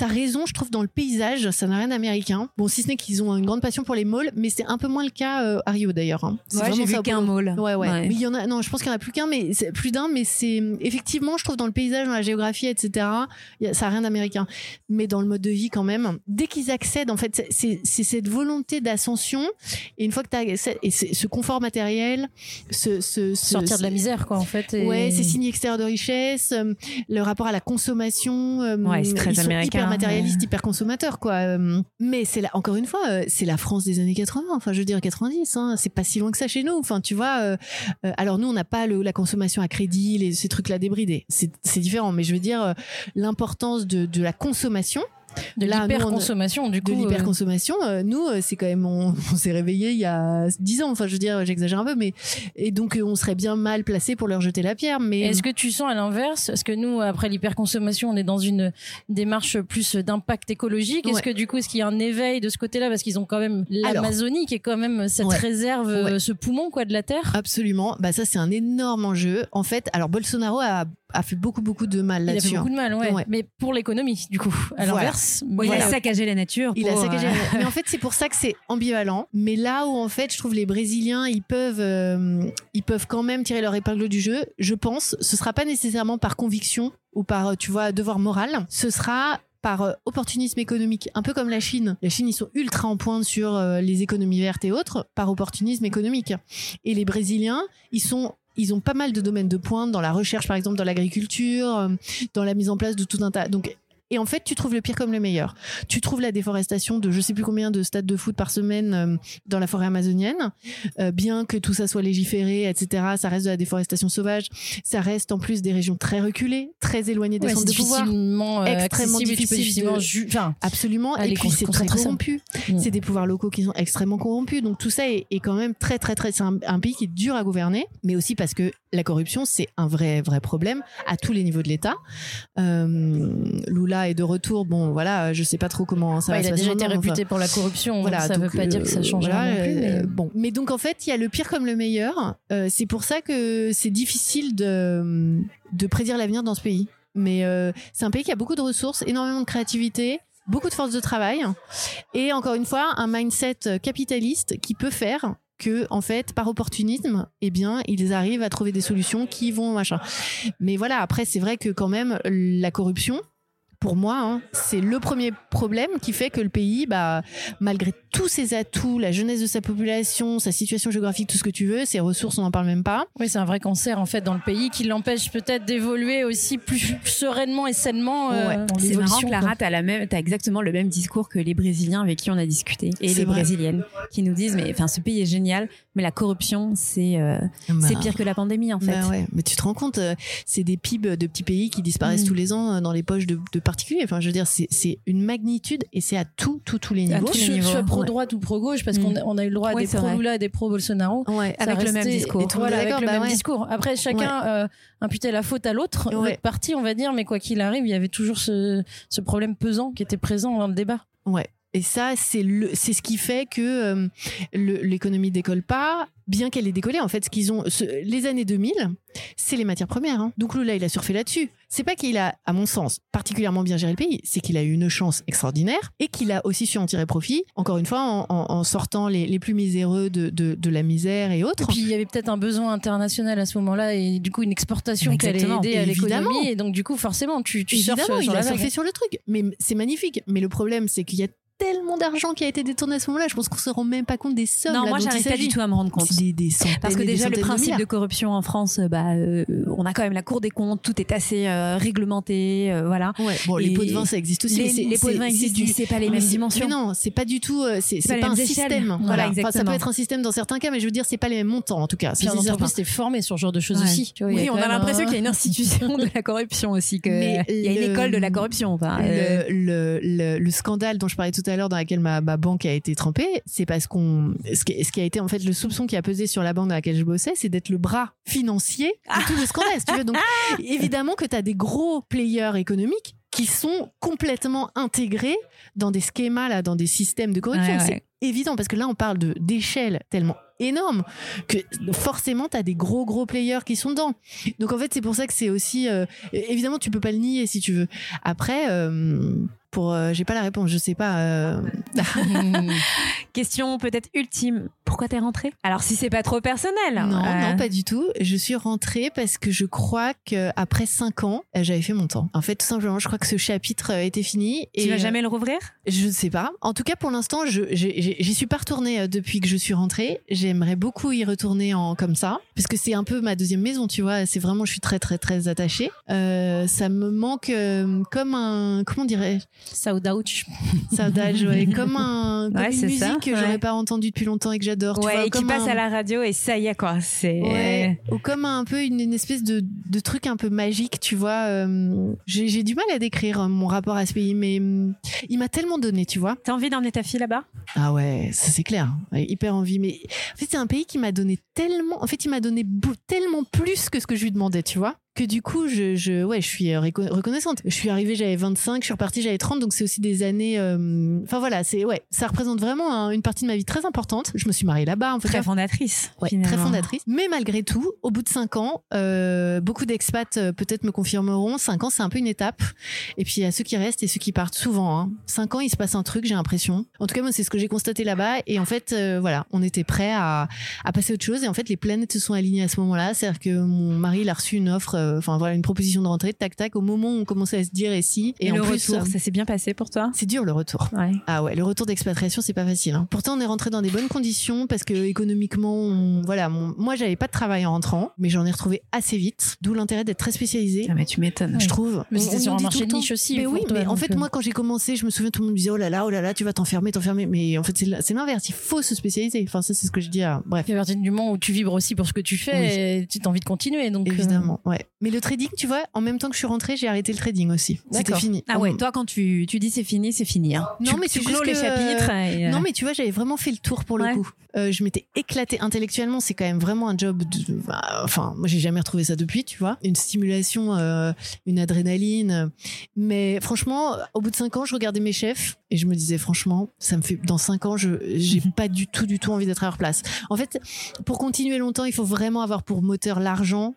t'as raison, je trouve dans le paysage, ça n'a rien d'américain. Bon, si ce n'est qu'ils ont une grande passion pour les malls, mais c'est un peu moins le cas euh, à Rio d'ailleurs. hein. C'est Ouais, vraiment j'ai vu qu'un mall. Ouais, ouais, Ouais. Mais il y en a, non, je pense qu'il y en a plus qu'un, mais c'est plus d'un, mais c'est effectivement, je trouve dans le paysage, dans la géographie, etc. il y a- ça n'a rien d'américain. Mais dans le mode de vie, quand même, dès qu'ils accèdent, en fait, c'est- cette volonté d'ascension. Et une fois que tu as et ce confort matériel, ce, ce, ce- Sortir de la misère, quoi, en fait. et- Ouais, ces signes extérieurs de richesse, euh, le rapport à la consommation. euh, Ouais, c'est très américain, ouais. hyper consommateurs, quoi. euh, mais c'est la- encore une fois, euh, c'est la France des années 80. Enfin, je veux dire 90. Hein, c'est pas si loin que ça chez nous. Enfin, tu vois. euh, alors nous, on n'a pas le- la consommation à crédit, les, ces trucs-là débridés. C'est différent. Mais je veux dire l'importance de, de la consommation. De l'hyperconsommation, du coup. De euh, l'hyperconsommation, euh, nous, euh, c'est quand même, on, on s'est réveillé il y a 10 ans, enfin je veux dire, j'exagère un peu, mais et donc on serait bien mal placé pour leur jeter la pierre. Mais Est-ce que tu sens à l'inverse? Est-ce que nous, après l'hyperconsommation, on est dans une démarche plus d'impact écologique? Est-ce Ouais. que du coup, est-ce qu'il y a un éveil de ce côté-là? Parce qu'ils ont quand même l'Amazonie qui est quand même cette Ouais. réserve, Ouais. ce poumon quoi de la terre. Absolument. Bah ça c'est un énorme enjeu. En fait, alors Bolsonaro a, a fait beaucoup beaucoup de mal Il a fait là-dessus. beaucoup de hein. mal, ouais. Ouais. Mais pour l'économie, du coup, à l'inverse. Voilà. Il a saccagé la nature. Il a saccagé. euh, Mais en fait, c'est pour ça que c'est ambivalent. Mais là où en fait, je trouve les Brésiliens, ils peuvent, euh, ils peuvent quand même tirer leur épingle du jeu. Je pense, ce sera pas nécessairement par conviction ou par, tu vois, devoir moral. Ce sera par euh, opportunisme économique, un peu comme la Chine. La Chine, ils sont ultra en pointe sur les économies vertes et autres, par opportunisme économique. Et les Brésiliens, ils sont ils ont pas mal de domaines de pointe dans la recherche, par exemple, dans l'agriculture, euh, dans la mise en place de tout un tas. Et en fait, tu trouves le pire comme le meilleur. Tu trouves la déforestation de je sais plus combien de stades de foot par semaine euh, dans la forêt amazonienne. Euh, bien que tout ça soit légiféré, etc., ça reste de la déforestation sauvage. Ça reste en plus des régions très reculées, très éloignées des Ouais, centres de pouvoir. euh, Extrêmement difficile difficilement de- ju- enfin, Absolument. Allez, et puis c'est très corrompu. C'est des pouvoirs locaux qui sont extrêmement corrompus. Donc tout ça est, est quand même très très très. C'est un, un pays qui est dur à gouverner, mais aussi parce que la corruption c'est un vrai vrai problème à tous les niveaux de l'État. Euh, Lula est de retour. Bon voilà, je sais pas trop comment ça va il se a passer déjà été maintenant, mais enfin, réputé pour la corruption. voilà, ça veut donc, pas dire que ça euh, change voilà, non plus. mais- euh, Bon, mais donc en fait, il y a le pire comme le meilleur. Euh, c'est pour ça que c'est difficile de, de prédire l'avenir dans ce pays. Mais euh, c'est un pays qui a beaucoup de ressources, énormément de créativité, beaucoup de force de travail, et encore une fois, un mindset capitaliste qui peut faire que en fait par opportunisme eh bien ils arrivent à trouver des solutions qui vont machin. Mais voilà après c'est vrai que quand même la corruption pour moi, hein, c'est le premier problème qui fait que le pays, bah, malgré tous ses atouts, la jeunesse de sa population, sa situation géographique, tout ce que tu veux, ses ressources, on n'en parle même pas. Oui, c'est un vrai cancer en fait dans le pays qui l'empêche peut-être d'évoluer aussi plus sereinement et sainement euh, Ouais. C'est marrant. Clara, t'as la même, t'as exactement le même discours que les Brésiliens avec qui on a discuté et les vrai. Brésiliennes qui nous disent, mais enfin, ce pays est génial, mais la corruption, c'est, euh, c'est pire que la pandémie en fait. Bah ouais, mais tu te rends compte, euh, c'est des PIB de petits pays qui disparaissent Mm. tous les ans euh, dans les poches de, de particuliers. Enfin, je veux dire, c'est une magnitude et c'est à tout, tout, tous les À niveaux. tous les Soit- niveaux, soit pro ouais. droite ou pro gauche parce Mm. qu'on a, on a eu le droit à des pro vrai. Lula et des pro Bolsonaro. Ouais, Avec le même discours. Tout Voilà, avec le bah même ouais. discours. Après, chacun euh, imputait la faute à l'autre, Ouais. l'autre partie, on va dire, mais quoi qu'il arrive, il y avait toujours ce, ce problème pesant qui était présent dans le débat. Ouais. Et ça, c'est le, c'est ce qui fait que euh, l'économie décolle pas, bien qu'elle ait décollé. En fait, ce qu'ils ont, ce- les années 2000, c'est les matières premières. hein. Donc Lula, il a surfé là-dessus. C'est pas qu'il a, à mon sens, particulièrement bien géré le pays, c'est qu'il a eu une chance extraordinaire et qu'il a aussi su en tirer profit. Encore une fois, en, en- en sortant les, les plus miséreux de, de, de la misère et Et autres. puis il y avait peut-être un besoin international à ce moment-là et du coup une exportation qui allait aider à l'économie et donc du coup forcément tu, tu Évidemment, sur il la a vague. surfé sur le truc. Mais c'est magnifique. Mais le problème, c'est qu'il y a tellement d'argent qui a été détourné à ce moment-là. Je pense qu'on se rend même pas compte des sommes. Non, là, moi, j'arrive pas du tout à me rendre compte. Des, des Parce que déjà, le de principe de corruption en France, bah, euh, on a quand même la Cour des comptes, tout est assez euh, réglementé, euh, voilà. Ouais, bon, les Et pots de vin, ça existe aussi. les mais les pots de vin c'est existent, c'est pas les mêmes dimensions. Mais non, c'est pas du tout. euh, C'est pas les un système. Voilà, Voilà. Enfin, ça exactement. peut être un système dans certains cas, mais je veux dire, c'est pas les mêmes montants en tout cas. En certain. t'es formé sur ce genre de choses aussi. Oui, on a l'impression qu'il y a une institution de la corruption aussi, que Mais il y a une le- école de la corruption. euh, le scandale dont je parlais tout à l'heure dans laquelle ma, ma banque a été trempée, c'est parce qu'on ce qui, ce qui a été en fait le soupçon qui a pesé sur la banque dans laquelle je bossais, c'est d'être le bras financier de tout le scandale. si tu veux. Donc évidemment que tu as des gros players économiques qui sont complètement intégrés dans des schémas là, dans des systèmes de corruption. Ouais, ouais. C'est évident parce que là on parle de d'échelles tellement énormes que forcément tu as des gros gros players qui sont dedans. Donc en fait c'est pour ça que c'est aussi euh, évidemment tu peux pas le nier si tu veux. Après euh, pour euh, j'ai pas la réponse, je sais pas euh, Question peut-être ultime. Pourquoi t'es rentrée? Alors si c'est pas trop personnel. Non, euh, non, pas du tout. Je suis rentrée parce que je crois que après cinq ans, j'avais fait mon temps. En fait, tout simplement, je crois que ce chapitre euh, était fini. Tu vas euh, jamais le rouvrir? Je ne sais pas. En tout cas, pour l'instant, je j'y suis pas retournée depuis que je suis rentrée. J'aimerais beaucoup y retourner en comme ça, parce que c'est un peu ma deuxième maison, tu vois. C'est vraiment, je suis très très très attachée. Euh, ça me manque euh, comme un, comment dirais-je, Ouch. saudade, ouais, comme un, comme Ouais, une c'est musique ça, que ouais. j'aurais pas entendue depuis longtemps et que j'adore. tu Ouais, vois, et qui passe un- à la radio et ça y est quoi. C'est Ouais, ou comme un peu une, une espèce de, de truc un peu magique, tu vois. euh, J'ai du mal à décrire mon rapport à ce pays, mais hum, il m'a tellement donné, tu vois. T'as envie d'emmener ta fille là-bas? Ah ouais, ça c'est clair. Ouais, hyper envie. Mais en fait, c'est un pays qui m'a donné tellement. En fait, il m'a donné tellement plus que ce que je lui demandais, tu vois. Que du coup, je, je, ouais, je suis euh, reco- reconnaissante. Je suis arrivée, j'avais 25, je suis repartie, j'avais 30, donc c'est aussi des années. euh, Enfin voilà, c'est ouais, ça représente vraiment un- une partie de ma vie très importante. Je me suis mariée là-bas, en fait. Très fondatrice. Ouais, finalement. très fondatrice. Mais malgré tout, au bout de cinq ans, euh, beaucoup d'expats euh, peut-être me confirmeront, cinq ans c'est un peu une étape. Et puis il y a ceux qui restent et ceux qui partent souvent. Hein. Cinq ans, il se passe un truc, j'ai l'impression. En tout cas, moi c'est ce que j'ai constaté là-bas. Et en fait, voilà, on était prêts à, à passer à autre chose. Et en fait, les planètes se sont alignées à ce moment-là. C'est-à-dire que mon mari, il a reçu une offre, enfin voilà, une proposition de rentrée, tac tac, au moment où on commençait à se dire et si. Et, en le plus, retour, euh, ça s'est bien passé pour toi? c'est dur le retour. Ouais. Ah ouais, le retour d'expatriation, c'est pas facile. hein. Pourtant, on est rentré dans des bonnes conditions parce que économiquement, on- voilà, mon- moi, j'avais pas de travail en rentrant, mais j'en ai retrouvé assez vite. D'où l'intérêt d'être très spécialisé. Ah, mais tu m'étonnes. Je trouve. Mais c'était sur un marché de niche aussi, Mais oui, mais en fait, euh. moi, quand j'ai commencé, je me souviens, tout le monde me disait, oh là là, oh là là, tu vas t'enfermer, t'enfermer. Mais en fait, c'est l'inverse. Il faut se spécialiser. Enfin, ça, c'est ce que je dis à, bref. Puis à partir du moment où tu vibres aussi pour ce que tu fais, Oui. et tu as envie de continuer. Donc, euh, Évidemment, ouais. Mais le trading, tu vois, en même temps que je suis rentrée, j'ai arrêté le trading aussi. C'était fini. Ah ouais, toi quand tu, tu dis c'est fini, c'est fini. Hein. Non, Tu- mais tu c'est clôt les que, chapitres. et, euh, Non, mais tu vois, j'avais vraiment fait le tour pour le Ouais. coup. Euh, je m'étais éclatée intellectuellement. C'est quand même vraiment un job. De... bah, Enfin, moi, j'ai jamais retrouvé ça depuis, tu vois. Une stimulation, euh, une adrénaline. Mais franchement, au bout de cinq ans, je regardais mes chefs et je me disais, franchement, ça me fait. Dans cinq ans, je j'ai pas du tout, du tout envie d'être à leur place. En fait, pour continuer longtemps, il faut vraiment avoir pour moteur l'argent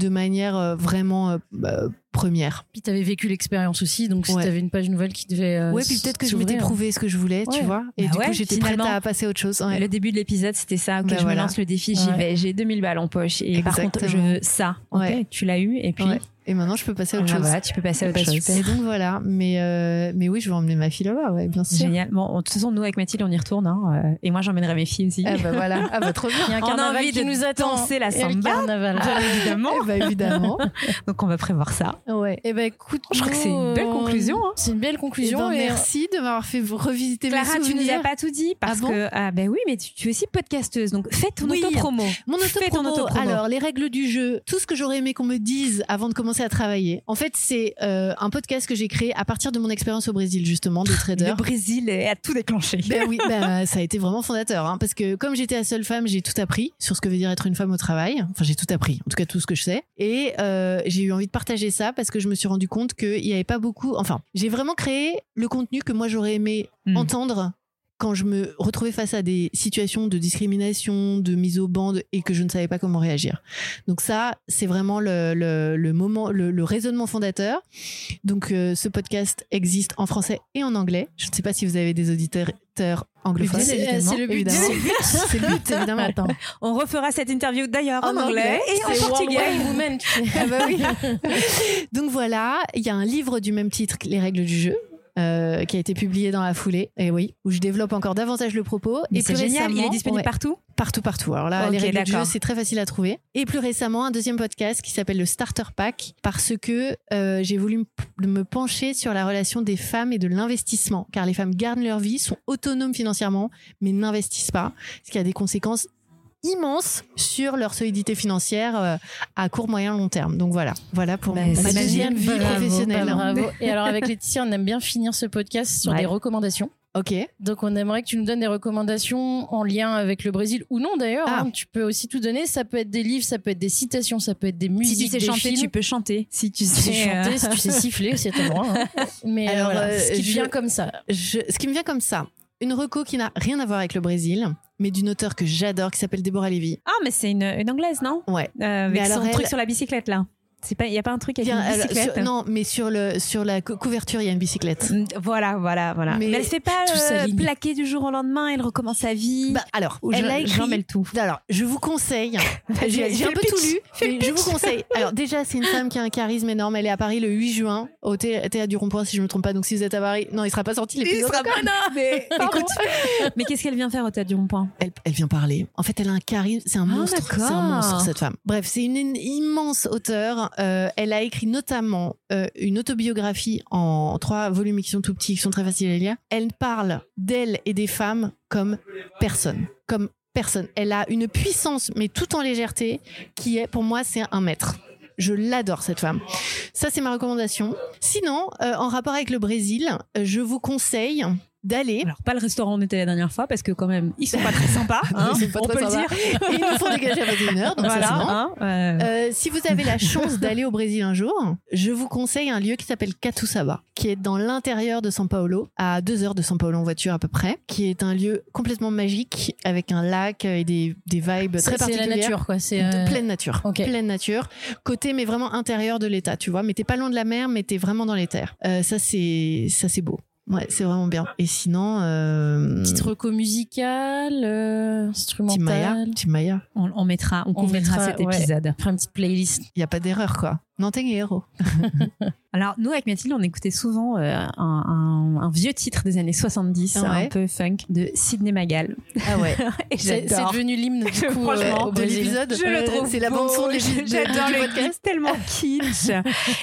de manière euh, vraiment euh, bah, première. Puis t'avais vécu l'expérience aussi, donc si Ouais. t'avais une page nouvelle qui devait. euh, ouais, puis peut-être que je m'étais prouvé ce que je voulais, tu Ouais. vois. Et Bah du ouais, coup, j'étais prête finalement. à passer à autre chose. Ouais. Le début de l'épisode, c'était ça. Ok, Bah je voilà. me lance le défi, j'y Ouais. vais. J'ai 2000 balles en poche. Et par contre, je veux ça. Ok, Ouais. tu l'as eu. Et puis, Ouais. Et maintenant, je peux passer à autre ah, chose. voilà, tu peux passer à autre Bah, chose. super. Et donc voilà, mais euh, mais oui, je vais emmener ma fille là-bas, ouais, bien sûr. Génial. Bon, de toute façon, nous, avec Mathilde, on y retourne. hein, euh, et moi, j'emmènerai mes filles aussi. Ah bah voilà, ah bah trop bien. Il y a un On a carnaval envie qui de nous attend. danser la Il y a le samba. carnaval. Bien évidemment. Eh bah évidemment. Donc, on va prévoir ça. Ouais. Eh ben écoute, Je crois que c'est une belle conclusion, hein. C'est une belle Eh conclusion. ben, et- merci de m'avoir fait revisiter Clara, mes tu nous souvenirs. as pas tout dit parce Ah bon que ah ben oui, mais tu, tu es aussi podcasteuse, donc fais ton Oui. auto-promo. Mon Fais ton auto-promo. auto-promo. Alors, les règles du jeu, tout ce que j'aurais aimé qu'on me dise avant de commencer à travailler. En fait, c'est euh, un podcast que j'ai créé à partir de mon expérience au Brésil, justement, de trader. Le Brésil a tout déclenché. Ben oui, ben, ça a été vraiment fondateur, hein, parce que comme j'étais la seule femme, j'ai tout appris sur ce que veut dire être une femme au travail. Enfin, j'ai tout appris, en tout cas tout ce que je sais. Et euh, j'ai eu envie de partager ça parce que je me suis rendu compte qu'il n'y avait pas beaucoup. Enfin, j'ai vraiment créé le contenu que moi j'aurais aimé Mm. entendre quand je me retrouvais face à des situations de discrimination, de mise au banc et que je ne savais pas comment réagir. Donc ça, c'est vraiment le, le, le moment, le, le raisonnement fondateur. Donc euh, ce podcast existe en français et en anglais. Je ne sais pas si vous avez des auditeurs anglophones. C'est- évidemment, c'est le but. évidemment. C'est le but. C'est le but, évidemment. Attends. On refera cette interview d'ailleurs en, En anglais, anglais, et en C'est portugais. Sais. Ah bah oui. Donc voilà, il y a un livre du même titre Les règles du jeu. Euh, qui a été publié dans la foulée. Et oui, où je développe encore davantage le propos. Mais et c'est plus génial, il est disponible ouais, partout partout, partout. Alors là, les règles du jeu, d'accord. c'est très facile à trouver. Et plus récemment, un deuxième podcast qui s'appelle le Starter Pack, parce que euh, j'ai voulu me- me pencher sur la relation des femmes et de l'investissement, car les femmes gardent leur vie, sont autonomes financièrement, mais n'investissent pas, ce qui a des conséquences immenses sur leur solidité financière euh, à court, moyen, long terme. Donc voilà, voilà pour Bah, ma deuxième vie Bravo, professionnelle. Bravo. Et alors avec Laetitia, on aime bien finir ce podcast sur Ouais. des recommandations. Ok. Donc on aimerait que tu nous donnes des recommandations en lien avec le Brésil ou non d'ailleurs. Ah. hein. tu peux aussi tout donner. Ça peut être des livres, ça peut être des citations, ça peut être des Si musiques, tu sais des chanter, films. tu peux chanter. Si tu sais euh, chanter, si tu sais siffler, c'est à droit. hein. Mais Alors, euh, ce qui je- vient comme ça. Je- ce qui me vient comme ça, une reco qui n'a rien à voir avec le Brésil, mais d'une auteure que j'adore qui s'appelle Déborah Lévy. Ah, mais c'est une, une anglaise, non? Ouais. Euh, Avec Mais alors son elle- truc sur la bicyclette, là. Pas, il y a pas un truc avec Bien, une bicyclette sur- non, mais sur le sur la cou- couverture, il y a une bicyclette. Mm, Voilà, voilà, voilà. Mais Mais, elle se fait pas euh, plaquer du jour au lendemain, elle recommence sa vie. Bah, alors, elle je- a écrit. tout. Alors, je vous conseille. J'ai un peu pitch. tout lu, mais je vous conseille. Alors, déjà, c'est une femme qui a un charisme énorme. Elle est à Paris le 8 juin au thé- théâtre du Rond-Point, si je me trompe pas. Donc, si vous êtes à Paris, non, il sera pas sorti l'épisode. encore. mais écoute. mais qu'est-ce qu'elle vient faire au théâtre du rond-point? Elle, elle vient parler. En fait, elle a un charisme. C'est un Ah, monstre. un monstre, cette femme. Bref, c'est une, une immense auteure. Euh, elle a écrit notamment euh, une autobiographie en trois volumes qui sont tout petits, qui sont très faciles à lire. Elle parle d'elle et des femmes comme personne. Comme personne. Elle a une puissance, mais tout en légèreté, qui est, pour moi, c'est un maître. Je l'adore cette femme. Ça c'est ma recommandation. Sinon, euh, en rapport avec le Brésil, je vous conseille d'aller Alors, pas le restaurant où on était la dernière fois, parce que quand même, ils sont pas très sympas. hein, Ils sont pas on très peut le dire. Et ils nous font dégager à 21h, donc voilà. ça hein, euh, Euh, si vous avez la chance d'aller au Brésil un jour, je vous conseille un lieu qui s'appelle Catuçaba, qui est dans l'intérieur de São Paulo, à deux heures de São Paulo en voiture à peu près, qui est un lieu complètement magique avec un lac et des, des vibes très c'est la particulières. nature quoi. C'est De euh, pleine nature, pleine nature, côté mais vraiment intérieur de l'État, tu vois. Mais t'es pas loin de la mer, mais t'es vraiment dans les terres. Euh, ça c'est ça c'est beau. Ouais, c'est vraiment bien. Et sinon, euh, petite reco musicale, euh, Tim Maya, instrumentale. Tim Maya, on, on mettra, on, On mettra, cet ouais. épisode. Faire une petite playlist. il y a pas d'erreur quoi. Héros. Alors, nous, avec Mathilde, on écoutait souvent euh, un, un- un vieux titre des années 70, Ouais. un peu funk, de Sidney Magal. Ah ouais. C'est devenu l'hymne du coup Franchement, euh, de l'épisode. Je le Euh, trouve c'est la beau, bande son de l'épisode- J'adore le podcast. tellement kitsch.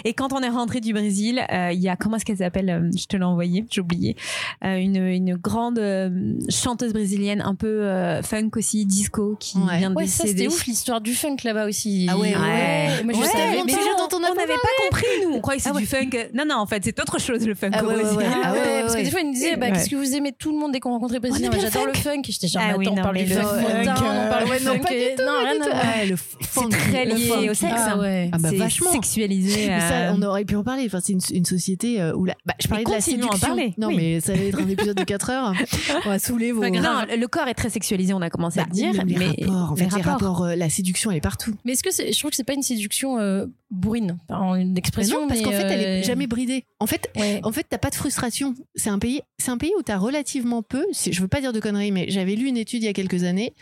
Et quand on est rentré du Brésil, euh, il y a comment est-ce qu'elle s'appelle Je te l'ai envoyé, j'ai oublié. Euh, une, une grande euh, chanteuse brésilienne, un peu euh, funk aussi, disco, qui Ouais. vient de Ouais, ça décéder. c'était ouf l'histoire du funk là-bas aussi. Ah ouais, Ouais. Moi je Ouais, savais dont on n'avait pas compris nous. On croyait que c'est Ah ouais. du funk. Non non, en fait c'est autre chose le funk Ah ouais, ouais, Brésil. ouais. Ah ouais, ouais, parce que ouais. des fois ils nous disaient bah, qu'est-ce que vous aimez tout le monde dès qu'on rencontrait On Brésilien bien j'adore le funk et j'étais genre Ah oui, attends on parle du le funk on parle ouais, du non, funk non pas rien à C'est très lié au sexe. Ah hein. Ah bah C'est vachement. sexualisé. Euh, on aurait pu en parler. Enfin, c'est une, société euh, où la... bah, je parlais de la séduction. Non, mais ça va être un épisode de 4 heures. On va saouler vos. non, le corps est très sexualisé, on a commencé à Bah, le dire, mais les rapports, euh, la séduction, elle est partout. Mais est-ce que je trouve que c'est pas une séduction euh, bourrine en une Mais expression non, parce qu'en fait, elle est euh, jamais bridée. En fait, ouais. en fait, t'as pas de frustration. C'est un pays, c'est un pays où t'as relativement peu. Je veux pas dire de conneries, mais j'avais lu une étude il y a quelques années.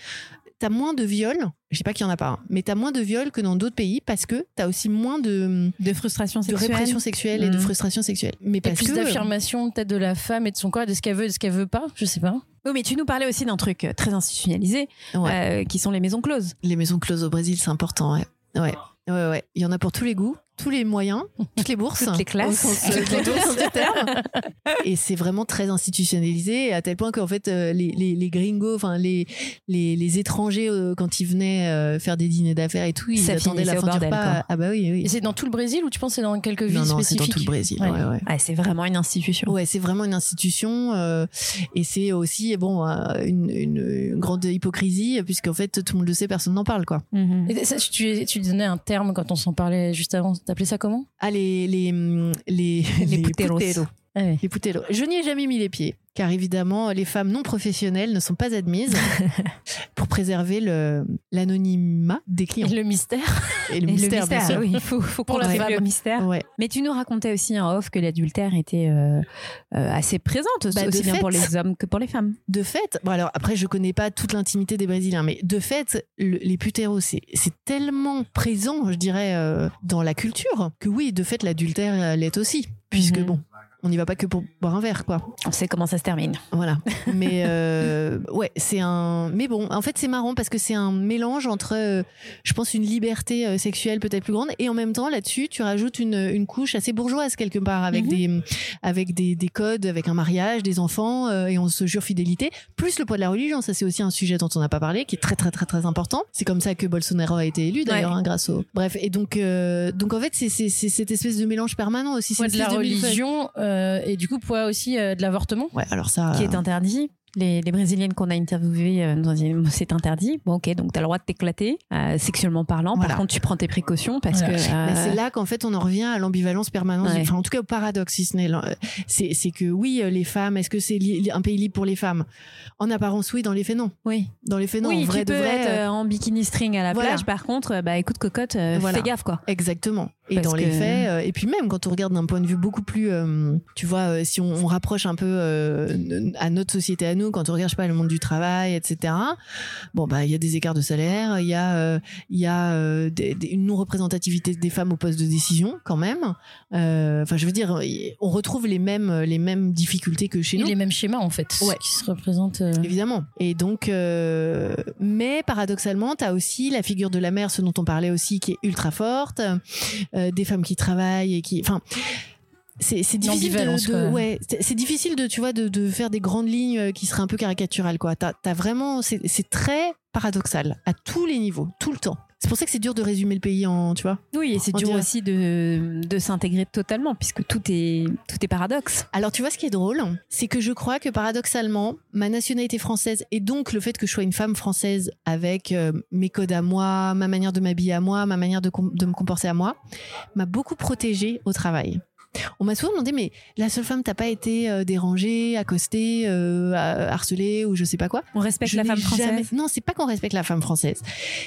T'as moins de viols. Je sais pas qu'il y en a pas, hein, mais t'as moins de viols que dans d'autres pays parce que t'as aussi moins de, de frustration de sexuelle. répression sexuelle et de Mhm. frustration sexuelle. Mais Et parce plus que d'affirmation peut-être de la femme et de son corps et de ce qu'elle veut et de ce qu'elle veut pas? Je sais pas Oui, mais tu nous parlais aussi d'un truc très institutionnalisé, Ouais. euh, qui sont les maisons closes. les maisons closes au Brésil, c'est important. Ouais. Ouais. Ouais, ouais. Il y en a pour tous les goûts, tous les moyens, toutes les bourses, Toutes les classes. au sens, toutes les bourses du terme. Et c'est vraiment très institutionnalisé à tel point qu'en fait euh, les, les, les gringos, enfin les, les, les étrangers euh, quand ils venaient euh, faire des dîners d'affaires et tout, ils Ça attendaient la fin du repas. quoi. Ah bah oui, oui. et c'est dans tout le Brésil ou tu penses que c'est dans quelques villes non, non, c'est dans tout le Brésil. Ouais. Ouais, ouais. Ouais, c'est vraiment une institution. Ouais, c'est vraiment une institution euh, et c'est aussi bon une, une, une grande hypocrisie puisqu'en fait tout le monde le sait, personne n'en parle quoi. Mhm. Et ça, tu, tu donnais un terme quand on s'en parlait juste avant. T'appelais ça comment? Ah les les les Les puteros. Ah putellos. Je n'y ai jamais mis les pieds, car évidemment, les femmes non professionnelles ne sont pas admises pour préserver le- l'anonymat des clients. Et le mystère. Et le Et mystère, bien sûr. oui, il faut, faut femme. le mystère. Ouais. Mais tu nous racontais aussi en off que l'adultère était euh, euh, assez présente, Bah, aussi bien fait. pour les hommes que pour les femmes. De fait, bon alors après, je connais pas toute l'intimité des Brésiliens, mais de fait, le- les putéros, c'est tellement présent, je dirais, euh, dans la culture, que oui, de fait, l'adultère l'est aussi. Puisque Mhm. bon, on n'y va pas que pour boire un verre, quoi. On sait comment ça se termine. Voilà. Mais euh, ouais, c'est un. Mais bon, en fait, c'est marrant parce que c'est un mélange entre, euh, je pense, une liberté euh, sexuelle peut-être plus grande et en même temps, là-dessus, tu rajoutes une, une couche assez bourgeoise quelque part avec Mhm. des avec des, des codes, avec un mariage, des enfants euh, et on se jure fidélité. Plus le poids de la religion, ça c'est aussi un sujet dont on n'a pas parlé, qui est très très très très important. C'est comme ça que Bolsonaro a été élu d'ailleurs, Ouais. hein, grâce au. Bref, et donc euh, donc en fait, c'est c'est c'est cette espèce de mélange permanent aussi. Poids c'est de la religion et du coup poids aussi euh, de l'avortement. Ouais, alors ça. Qui est interdit. Les, les Brésiliennes qu'on a interviewées, nous ont dit, c'est interdit. Bon, ok, donc tu as le droit de t'éclater, euh, sexuellement parlant. Voilà. Par contre, tu prends tes précautions parce Voilà. que. euh, Bah, c'est là qu'en fait on en revient à l'ambivalence permanente, Ouais. enfin en tout cas au paradoxe si ce n'est. C'est que oui, euh, les femmes, est-ce que c'est un pays libre pour les femmes? En apparence oui, dans les faits non. Oui, Dans les faits non, oui en vrai tu de peux vrai. être euh, en bikini string à la Voilà. plage. Par contre, bah écoute, cocotte, euh, Voilà. fais gaffe quoi. Exactement. Et Parce dans les faits, euh, et puis même quand on regarde d'un point de vue beaucoup plus, euh, tu vois, euh, si on, on rapproche un peu euh, à notre société à nous, quand on regarde, je sais pas, le monde du travail, etc. Bon, bah, il y a des écarts de salaire, il y a, euh, il y a euh, des- des- une non-représentativité des femmes au poste de décision, quand même. Euh, Enfin, je veux dire, on retrouve les mêmes, les mêmes difficultés que chez Et nous. les mêmes schémas en fait Ouais. qui se représentent. Évidemment. Et donc, mais paradoxalement, tu as aussi la figure de la mère, ce dont on parlait aussi, qui est ultra forte, des femmes qui travaillent et qui, enfin. C'est difficile de, ouais, c'est difficile de tu vois de, de faire des grandes lignes euh, qui seraient un peu caricaturales quoi. T'as as vraiment c'est très paradoxal à tous les niveaux, tout le temps. C'est pour ça que c'est dur de résumer le pays en tu vois. Oui, et c'est dur dirait- aussi de, de s'intégrer totalement puisque tout est, tout est paradoxe. Alors tu vois ce qui est drôle, c'est que je crois que paradoxalement, ma nationalité française et donc le fait que je sois une femme française avec euh, mes codes à moi, ma manière de m'habiller à moi, ma manière de, de me comporter à moi, m'a beaucoup protégée au travail. On m'a souvent demandé, mais la seule femme, t'as pas été euh, dérangée, accostée, euh, harcelée ou je sais pas quoi? On respecte Je la femme française. jamais- Non, c'est pas qu'on respecte la femme française.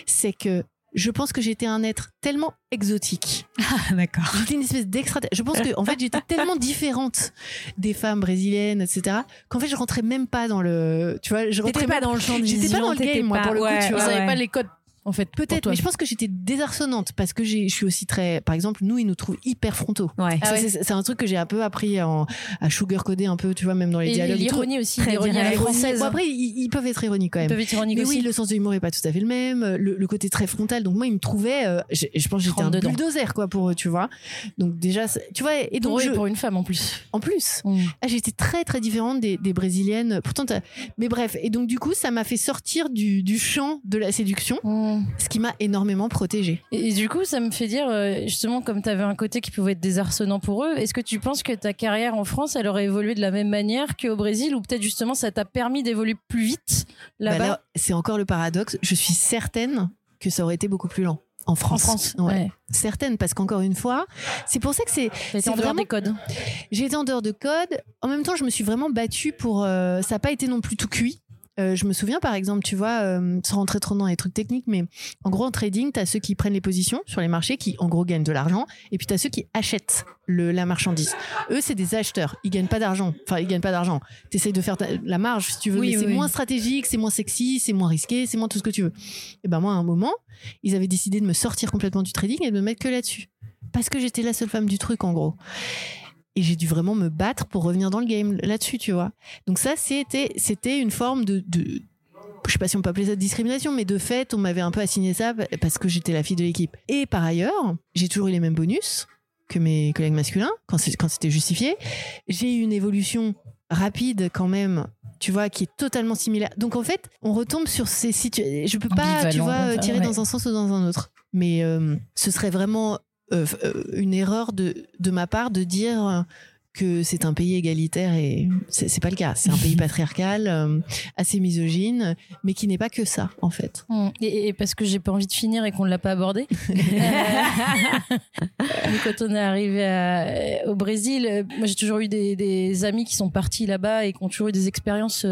C'est que je pense que j'étais un être tellement exotique Ah, d'accord. J'étais une espèce d'extra. Je pense que en fait j'étais tellement différente des femmes brésiliennes, etc. Qu'en fait je rentrais même pas dans le. Tu vois, je rentrais pas même- dans le champ de J'étais vision. pas dans le game, moi, pas- pour le coup, ouais, tu vois, ouais. pas les codes en fait. Peut-être, mais je pense que j'étais désarçonnante parce que j'ai- je suis aussi très. Par exemple, nous ils nous trouvent hyper frontaux. Ouais. Ah ouais. c'est- un truc que j'ai un peu appris en, à sugarcoder un peu, tu vois, même dans les Et dialogues. l'ironie aussi, Très l'ironie française. Bon, après, ils, ils peuvent être ironiques quand Ils même. peuvent être ironiques Mais aussi. oui, le sens de l'humour est pas tout à fait le même. Le, le côté très frontal. Donc moi, ils me trouvaient. euh, je, pense que j'étais un dedans. bulldozer quoi pour eux, tu vois. Donc déjà, tu vois. Et donc Pour je- une femme en plus. en plus, Mm. ah, j'étais très très différente des, des brésiliennes. Pourtant, mais bref. Et donc du coup, ça m'a fait sortir du, du champ de la séduction, Ce qui m'a énormément protégée. Et, et du coup, ça me fait dire, euh, justement, comme tu avais un côté qui pouvait être désarçonnant pour eux, est-ce que tu penses que ta carrière en France, elle aurait évolué de la même manière qu'au Brésil, ou peut-être justement ça t'a permis d'évoluer plus vite Bah là-bas là, c'est encore le paradoxe. Je suis certaine que ça aurait été beaucoup plus lent. En en France. France Ouais. ouais. Certaine, parce qu'encore une fois, c'est pour ça que c'est. En dehors vraiment- des codes. J'ai été en dehors de code. En même temps, je me suis vraiment battue pour. euh, ça n'a pas été non plus tout cuit. Euh, je me souviens, par exemple, tu vois, euh, sans rentrer trop dans les trucs techniques, mais en gros, en trading, tu as ceux qui prennent les positions sur les marchés, qui en gros gagnent de l'argent, et puis tu as ceux qui achètent le, la marchandise. Eux, c'est des acheteurs. Ils gagnent pas d'argent. Enfin, ils gagnent pas d'argent. Tu essayes de faire ta- la marge, si tu veux, Oui, mais oui, c'est oui. moins stratégique, c'est moins sexy, c'est moins risqué, c'est moins tout ce que tu veux. Et ben moi, à un moment, ils avaient décidé de me sortir complètement du trading et de me mettre que là-dessus. Parce que j'étais la seule femme du truc, en gros. Et j'ai dû vraiment me battre pour revenir dans le game là-dessus, tu vois. Donc ça, c'était, c'était une forme de, de, je sais pas si on peut appeler ça de discrimination, mais de fait, on m'avait un peu assigné ça parce que j'étais la fille de l'équipe. Et par ailleurs, j'ai toujours eu les mêmes bonus que mes collègues masculins quand, c'était justifié. J'ai eu une évolution rapide quand même. Tu vois, qui est totalement similaire. Donc en fait, on retombe sur ces situations. Je peux pas, tu vois, enfin, tirer ouais. dans un sens ou dans un autre. Mais euh, ce serait vraiment euh, euh, une erreur de, de ma part de dire que c'est un pays égalitaire et c'est pas le cas. C'est un pays patriarcal, euh, assez misogyne, mais qui n'est pas que ça en fait. Mm. Et, et parce que j'ai pas envie de finir et qu'on ne l'a pas abordé. Euh, mais quand on est arrivé à- au Brésil, euh, moi j'ai toujours eu des, des amis qui sont partis là-bas et qui ont toujours eu des expériences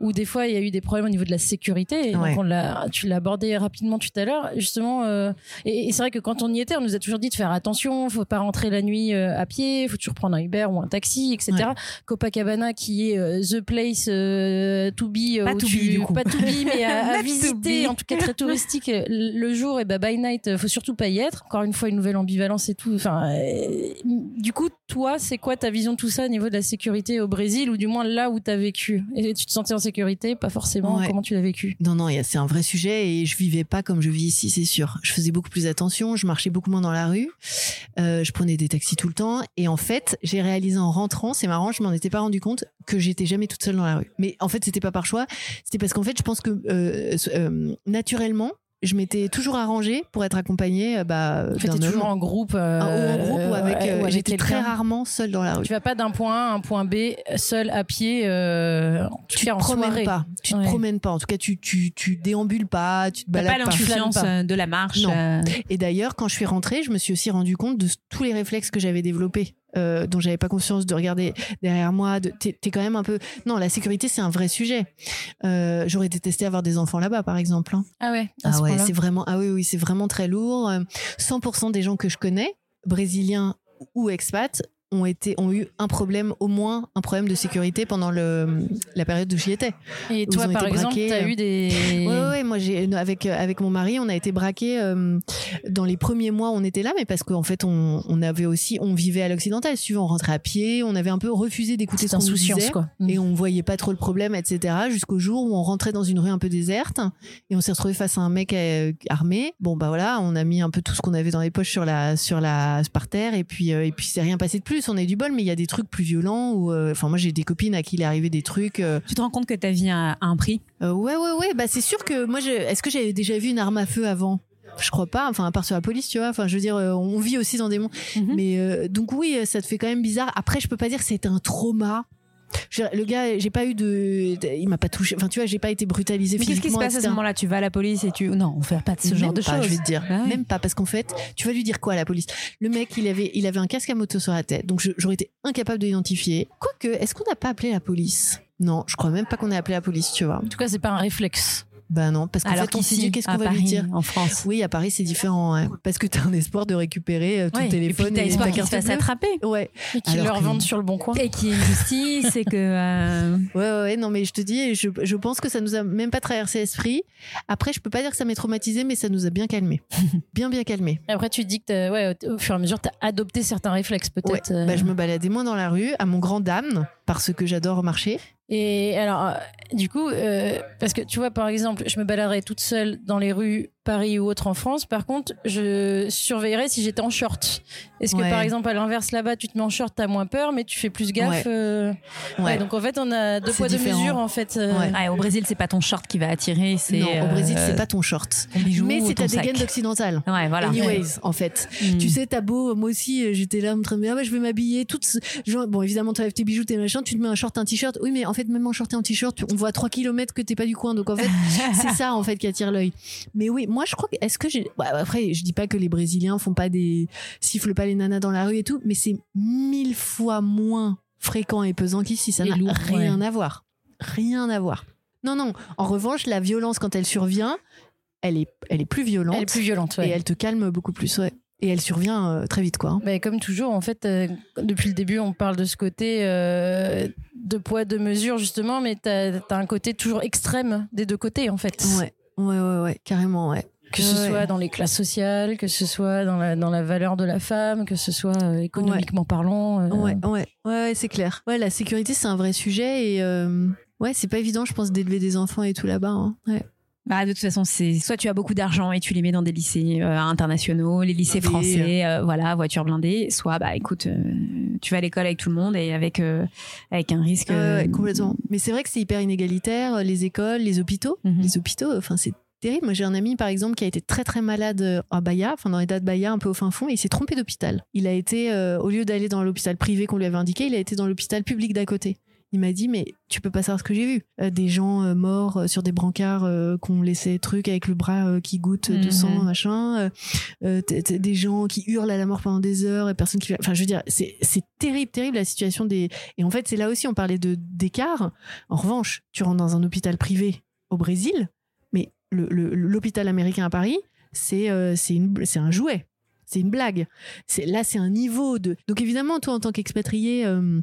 où des fois il y a eu des problèmes au niveau de la sécurité. Et Ouais. donc on l'a, tu l'as abordé rapidement tout à l'heure, justement. euh, et, et c'est vrai que quand on y était, on nous a toujours dit de faire attention, faut pas rentrer la nuit à pied, faut toujours prendre un Uber ou un taxi, etc. Copacabana qui est euh, the place euh, to be, euh, Pas to be, du coup. pas to be, mais à, visiter, en tout cas très touristique le jour et bah by night, faut surtout pas y être. Encore une fois, une nouvelle ambivalence et tout. Enfin, euh, du coup, toi, c'est quoi ta vision de tout ça au niveau de la sécurité au Brésil ou du moins là où tu as vécu? Et tu te sentais en sécurité? Pas forcément. Ouais. Comment tu l'as vécu? Non, non, c'est un vrai sujet et je vivais pas comme je vis ici, c'est sûr. Je faisais beaucoup plus attention, je marchais beaucoup moins dans la rue, euh, je prenais des taxis tout le temps et en fait, j'ai réalisé en rentrant, c'est marrant, je m'en étais pas rendu compte que j'étais jamais toute seule dans la rue. Mais en fait, c'était pas par choix, c'était parce qu'en fait, je pense que euh, euh, naturellement, je m'étais toujours arrangée pour être accompagnée euh, bah, En fait, d'un toujours en groupe. euh, ou en groupe ou avec, ouais, euh, ou avec j'étais très rarement seule dans la rue. Tu vas pas d'un point A à un point B seul à pied, euh, Tu te en promènes soirée. pas, tu Ouais. te promènes pas. En tout cas, tu tu tu déambules pas, tu te balades pas euh, de la marche. Non. euh, Et d'ailleurs, quand je suis rentrée, je me suis aussi rendu compte de tous les réflexes que j'avais développés, euh, dont j'avais pas conscience de regarder derrière moi. De, t'es, t'es quand même un peu. Non, la sécurité, c'est un vrai sujet. Euh, j'aurais détesté avoir des enfants là-bas, par exemple. hein. Ah ouais. à Ah ce ouais, c'est vraiment. Ah oui, oui, c'est vraiment très lourd. Euh, 100% des gens que je connais, brésiliens ou expats, ont été ont eu un problème au moins un problème de sécurité pendant le la période où j'y étais. Et toi, par exemple, t'as euh, eu des. Ouais, ouais, ouais, moi j'ai avec euh, avec mon mari, on a été braqués euh, dans les premiers mois. On était là, mais parce qu'en fait, on, on avait aussi, on vivait à l'occidental. Si tu veux, on rentrait à pied. On avait un peu refusé d'écouter ce qu'on disait. quoi. Et on voyait pas trop le problème, etc. Jusqu'au jour où on rentrait dans une rue un peu déserte et on s'est retrouvé face à un mec euh, armé. Bon bah voilà, on a mis un peu tout ce qu'on avait dans les poches sur la sur la par terre et puis euh, et puis c'est rien passé de plus. On a eu du bol, mais il y a des trucs plus violents. Où, euh, enfin moi j'ai des copines à qui il est arrivé des trucs. euh, Tu te rends compte que ta vie a un prix? Euh, ouais, ouais, ouais. Bah, c'est sûr que moi, je... est-ce que j'avais déjà vu une arme à feu avant? Je crois pas. Enfin, à part sur la police, tu vois. Enfin, je veux dire, on vit aussi dans des mondes. Mhm. Mais euh, donc oui, ça te fait quand même bizarre. Après, je peux pas dire que c'était un trauma. Je le gars, j'ai pas eu de, de- il m'a pas touché. Enfin, tu vois, j'ai pas été brutalisé Mais qu'est-ce qui se passe à ce moment-là? Tu vas à la police et tu. Non, on fait pas de ce genre Même de pas, choses. je vais te dire. Bah. Même pas, parce qu'en fait, tu vas lui dire quoi à la police? Le mec, il avait, il avait un casque à moto sur la tête, donc j'aurais été incapable de l'identifier. Quoique, est-ce qu'on n'a pas appelé la police? Non, je crois même pas qu'on ait appelé la police, tu vois. En tout cas, c'est pas un réflexe. Bah non, parce qu'en Alors fait, on s'est dit, qu'est-ce qu'on va lui Paris, dire En France. Oui, à Paris, c'est différent, ouais. parce que t'as un espoir de récupérer euh, ton Ouais. téléphone et puis t'as et, espoir ta carte fasse bleue. attraper. Ouais, Et qu'ils leur vendent sur le bon coin. Et qu'il y ait une justice et que. euh, ouais, ouais, ouais, non, mais je te dis, je, je pense que ça nous a même pas traversé l'esprit. Après, je peux pas dire que ça m'ait traumatisé, mais ça nous a bien calmé, bien, bien calmé. Et Après, tu dis que ouais, au fur et à mesure, tu as adopté certains réflexes, Ouais, peut-être. euh. bah, je me baladais moins dans la rue, à mon grand dame, parce que j'adore marcher. Et alors, euh, du coup, euh, parce que tu vois, par exemple, je me baladerais toute seule dans les rues, Paris ou autre en France. Par contre, je surveillerais si j'étais en short. Est-ce que, Ouais. par exemple, à l'inverse, là-bas, tu te mets en short, t'as moins peur, mais tu fais plus gaffe Ouais. euh, Ouais. ouais, donc en fait, on a deux poids, deux mesures, en fait. euh, Ouais. ouais, au Brésil, c'est pas ton short qui va attirer, c'est. non, au Brésil, euh, c'est pas ton short. ton bijou Mais c'est ta dégaine d'occidental. Ouais, voilà. Anyways, en fait. Mm. Tu sais, t'as beau, moi aussi, euh, j'étais là en train de me dire, ah ouais, je vais m'habiller. Toutes, ce- genre, bon, évidemment, tu tes bijoux, tes machins, tu te mets un short, un t-shirt. Oui, mais en fait, même en short et en t-shirt, on voit à 3 km que t'es pas du coin. Donc, en fait, c'est ça, en fait, qui attire l'œil. Mais oui, moi, je crois que, est-ce que j'ai, bah, après, je dis pas que les Brésiliens font pas des, sifflent pas les nanas dans la rue et tout, mais c'est mille fois moins fréquent et pesant qu'ici. Ça n'a rien à voir. Rien à voir. Non, non. En revanche, la violence, quand elle survient, elle est, elle est plus violente. Elle est plus violente, ouais. Et elle te calme beaucoup plus, ouais. Et elle survient euh, très vite, quoi. hein. Bah, comme toujours, en fait, euh, depuis le début, on parle de ce côté euh, de poids, de mesure, justement, mais t'as as un côté toujours extrême des deux côtés, en fait. Ouais, ouais, ouais, ouais, carrément, ouais. Que ce Ouais. soit dans les classes sociales, que ce soit dans la, dans la valeur de la femme, que ce soit euh, économiquement parlant. euh, Ouais, ouais, ouais, ouais, c'est clair. Ouais, la sécurité, c'est un vrai sujet et euh, ouais, c'est pas évident, je pense, d'élever des enfants et tout là-bas. hein. Ouais. Bah, de toute façon, c'est soit tu as beaucoup d'argent et tu les mets dans des lycées euh, internationaux, les lycées Oui. français, euh, voilà, voiture blindée, soit bah écoute, euh, tu vas à l'école avec tout le monde et avec euh, avec un risque. Euh, complètement. Mais c'est vrai que c'est hyper inégalitaire, euh, les écoles, les hôpitaux. Mhm. Les hôpitaux, enfin, c'est terrible. Moi, j'ai un ami, par exemple, qui a été très, très malade à Bahia, enfin, dans l'état de Bahia, un peu au fin fond, et il s'est trompé d'hôpital. Il a été, euh, au lieu d'aller dans l'hôpital privé qu'on lui avait indiqué, il a été dans l'hôpital public d'à côté. Il m'a dit, mais tu peux pas savoir ce que j'ai vu. Euh, des gens euh, morts euh, sur des brancards qu'on laissait trucs avec le bras qui goûte de Mhm. sang, machin. T- t- des gens qui hurlent à la mort pendant des heures et personne qui. Enfin, je veux dire, c'est c'est terrible, terrible la situation des. Et en fait, c'est là aussi, on parlait de d'écart. En revanche, tu rentres dans un hôpital privé au Brésil, mais l'hôpital américain à Paris, c'est c'est un jouet. c'est une blague. C'est là, c'est un niveau de. Donc évidemment, toi, en tant qu'expatrié. euh,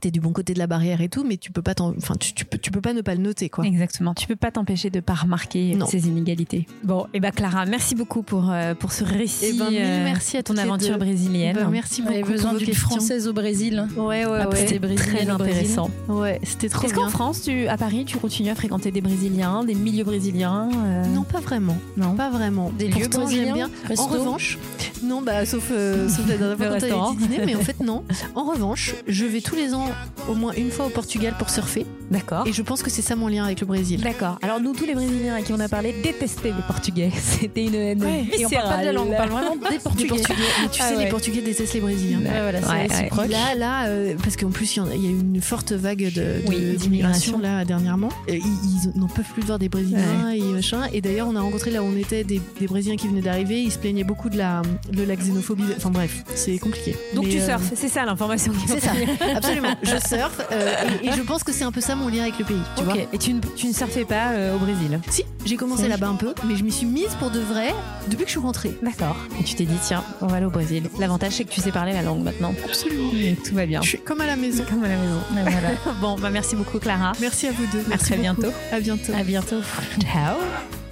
T'es du bon côté de la barrière et tout, mais tu peux pas, t'en- enfin, tu, tu peux, tu peux pas ne pas le noter, quoi. Exactement. Tu peux pas t'empêcher de pas remarquer Non. ces inégalités. Bon, et bah Clara, merci beaucoup pour euh, pour ce récit. Eh ben, euh, merci à ton aventure brésilienne. Bah, merci beaucoup. J'avais pour besoin d'une française au Brésil. Ouais, ouais, Après, ouais. brésilienne Très intéressant. Ouais, c'était trop Est-ce bien. qu'en France, tu, à Paris, tu continues à fréquenter des Brésiliens, des milieux brésiliens euh, Non, pas vraiment. Non. Pas vraiment. Des lieux brésiliens j'aime bien. En revanche, non, bah, sauf, euh, sauf la dernière fois quand dîner, mais en fait, non. En revanche, je vais tous les ans au moins une fois au Portugal pour surfer. D'accord. Et je pense que c'est ça mon lien avec le Brésil. D'accord. Alors nous, tous les Brésiliens à qui on a parlé détestaient les Portugais. C'était une haine Et on parle pas de la langue, on parle vraiment des Portugais. Portugais. Mais tu Ah sais, ouais. les Portugais détestent les Brésiliens. Ouais, voilà, c'est Ouais, ouais. Là, là, euh, parce qu'en plus, il y, y a eu une forte vague de- de- Oui, d'immigration d'immigration. là dernièrement. Et ils ils n'en peuvent plus de voir des Brésiliens et machin. Et d'ailleurs, on a rencontré là où on était des, des Brésiliens qui venaient d'arriver. Ils se plaignaient beaucoup de la, de la xénophobie. Enfin bref, c'est compliqué. Donc Mais, tu euh, surfes, c'est ça l'information C'est ça, retenir. Je surfe euh, et, et je pense que c'est un peu ça mon lien avec le pays. Tu vois Et tu ne, tu ne surfais pas euh, au Brésil Si, j'ai commencé là-bas un peu, mais je m'y suis mise pour de vrai depuis que je suis rentrée. D'accord. Et tu t'es dit, tiens, on va aller au Brésil. L'avantage, c'est que tu sais parler la langue maintenant. Absolument. Et tout va bien. Je suis comme à la maison. Comme à la maison. Voilà. Bon, bah merci beaucoup, Clara. Merci à vous deux. À Merci très beaucoup. bientôt. À bientôt. À bientôt. Ciao.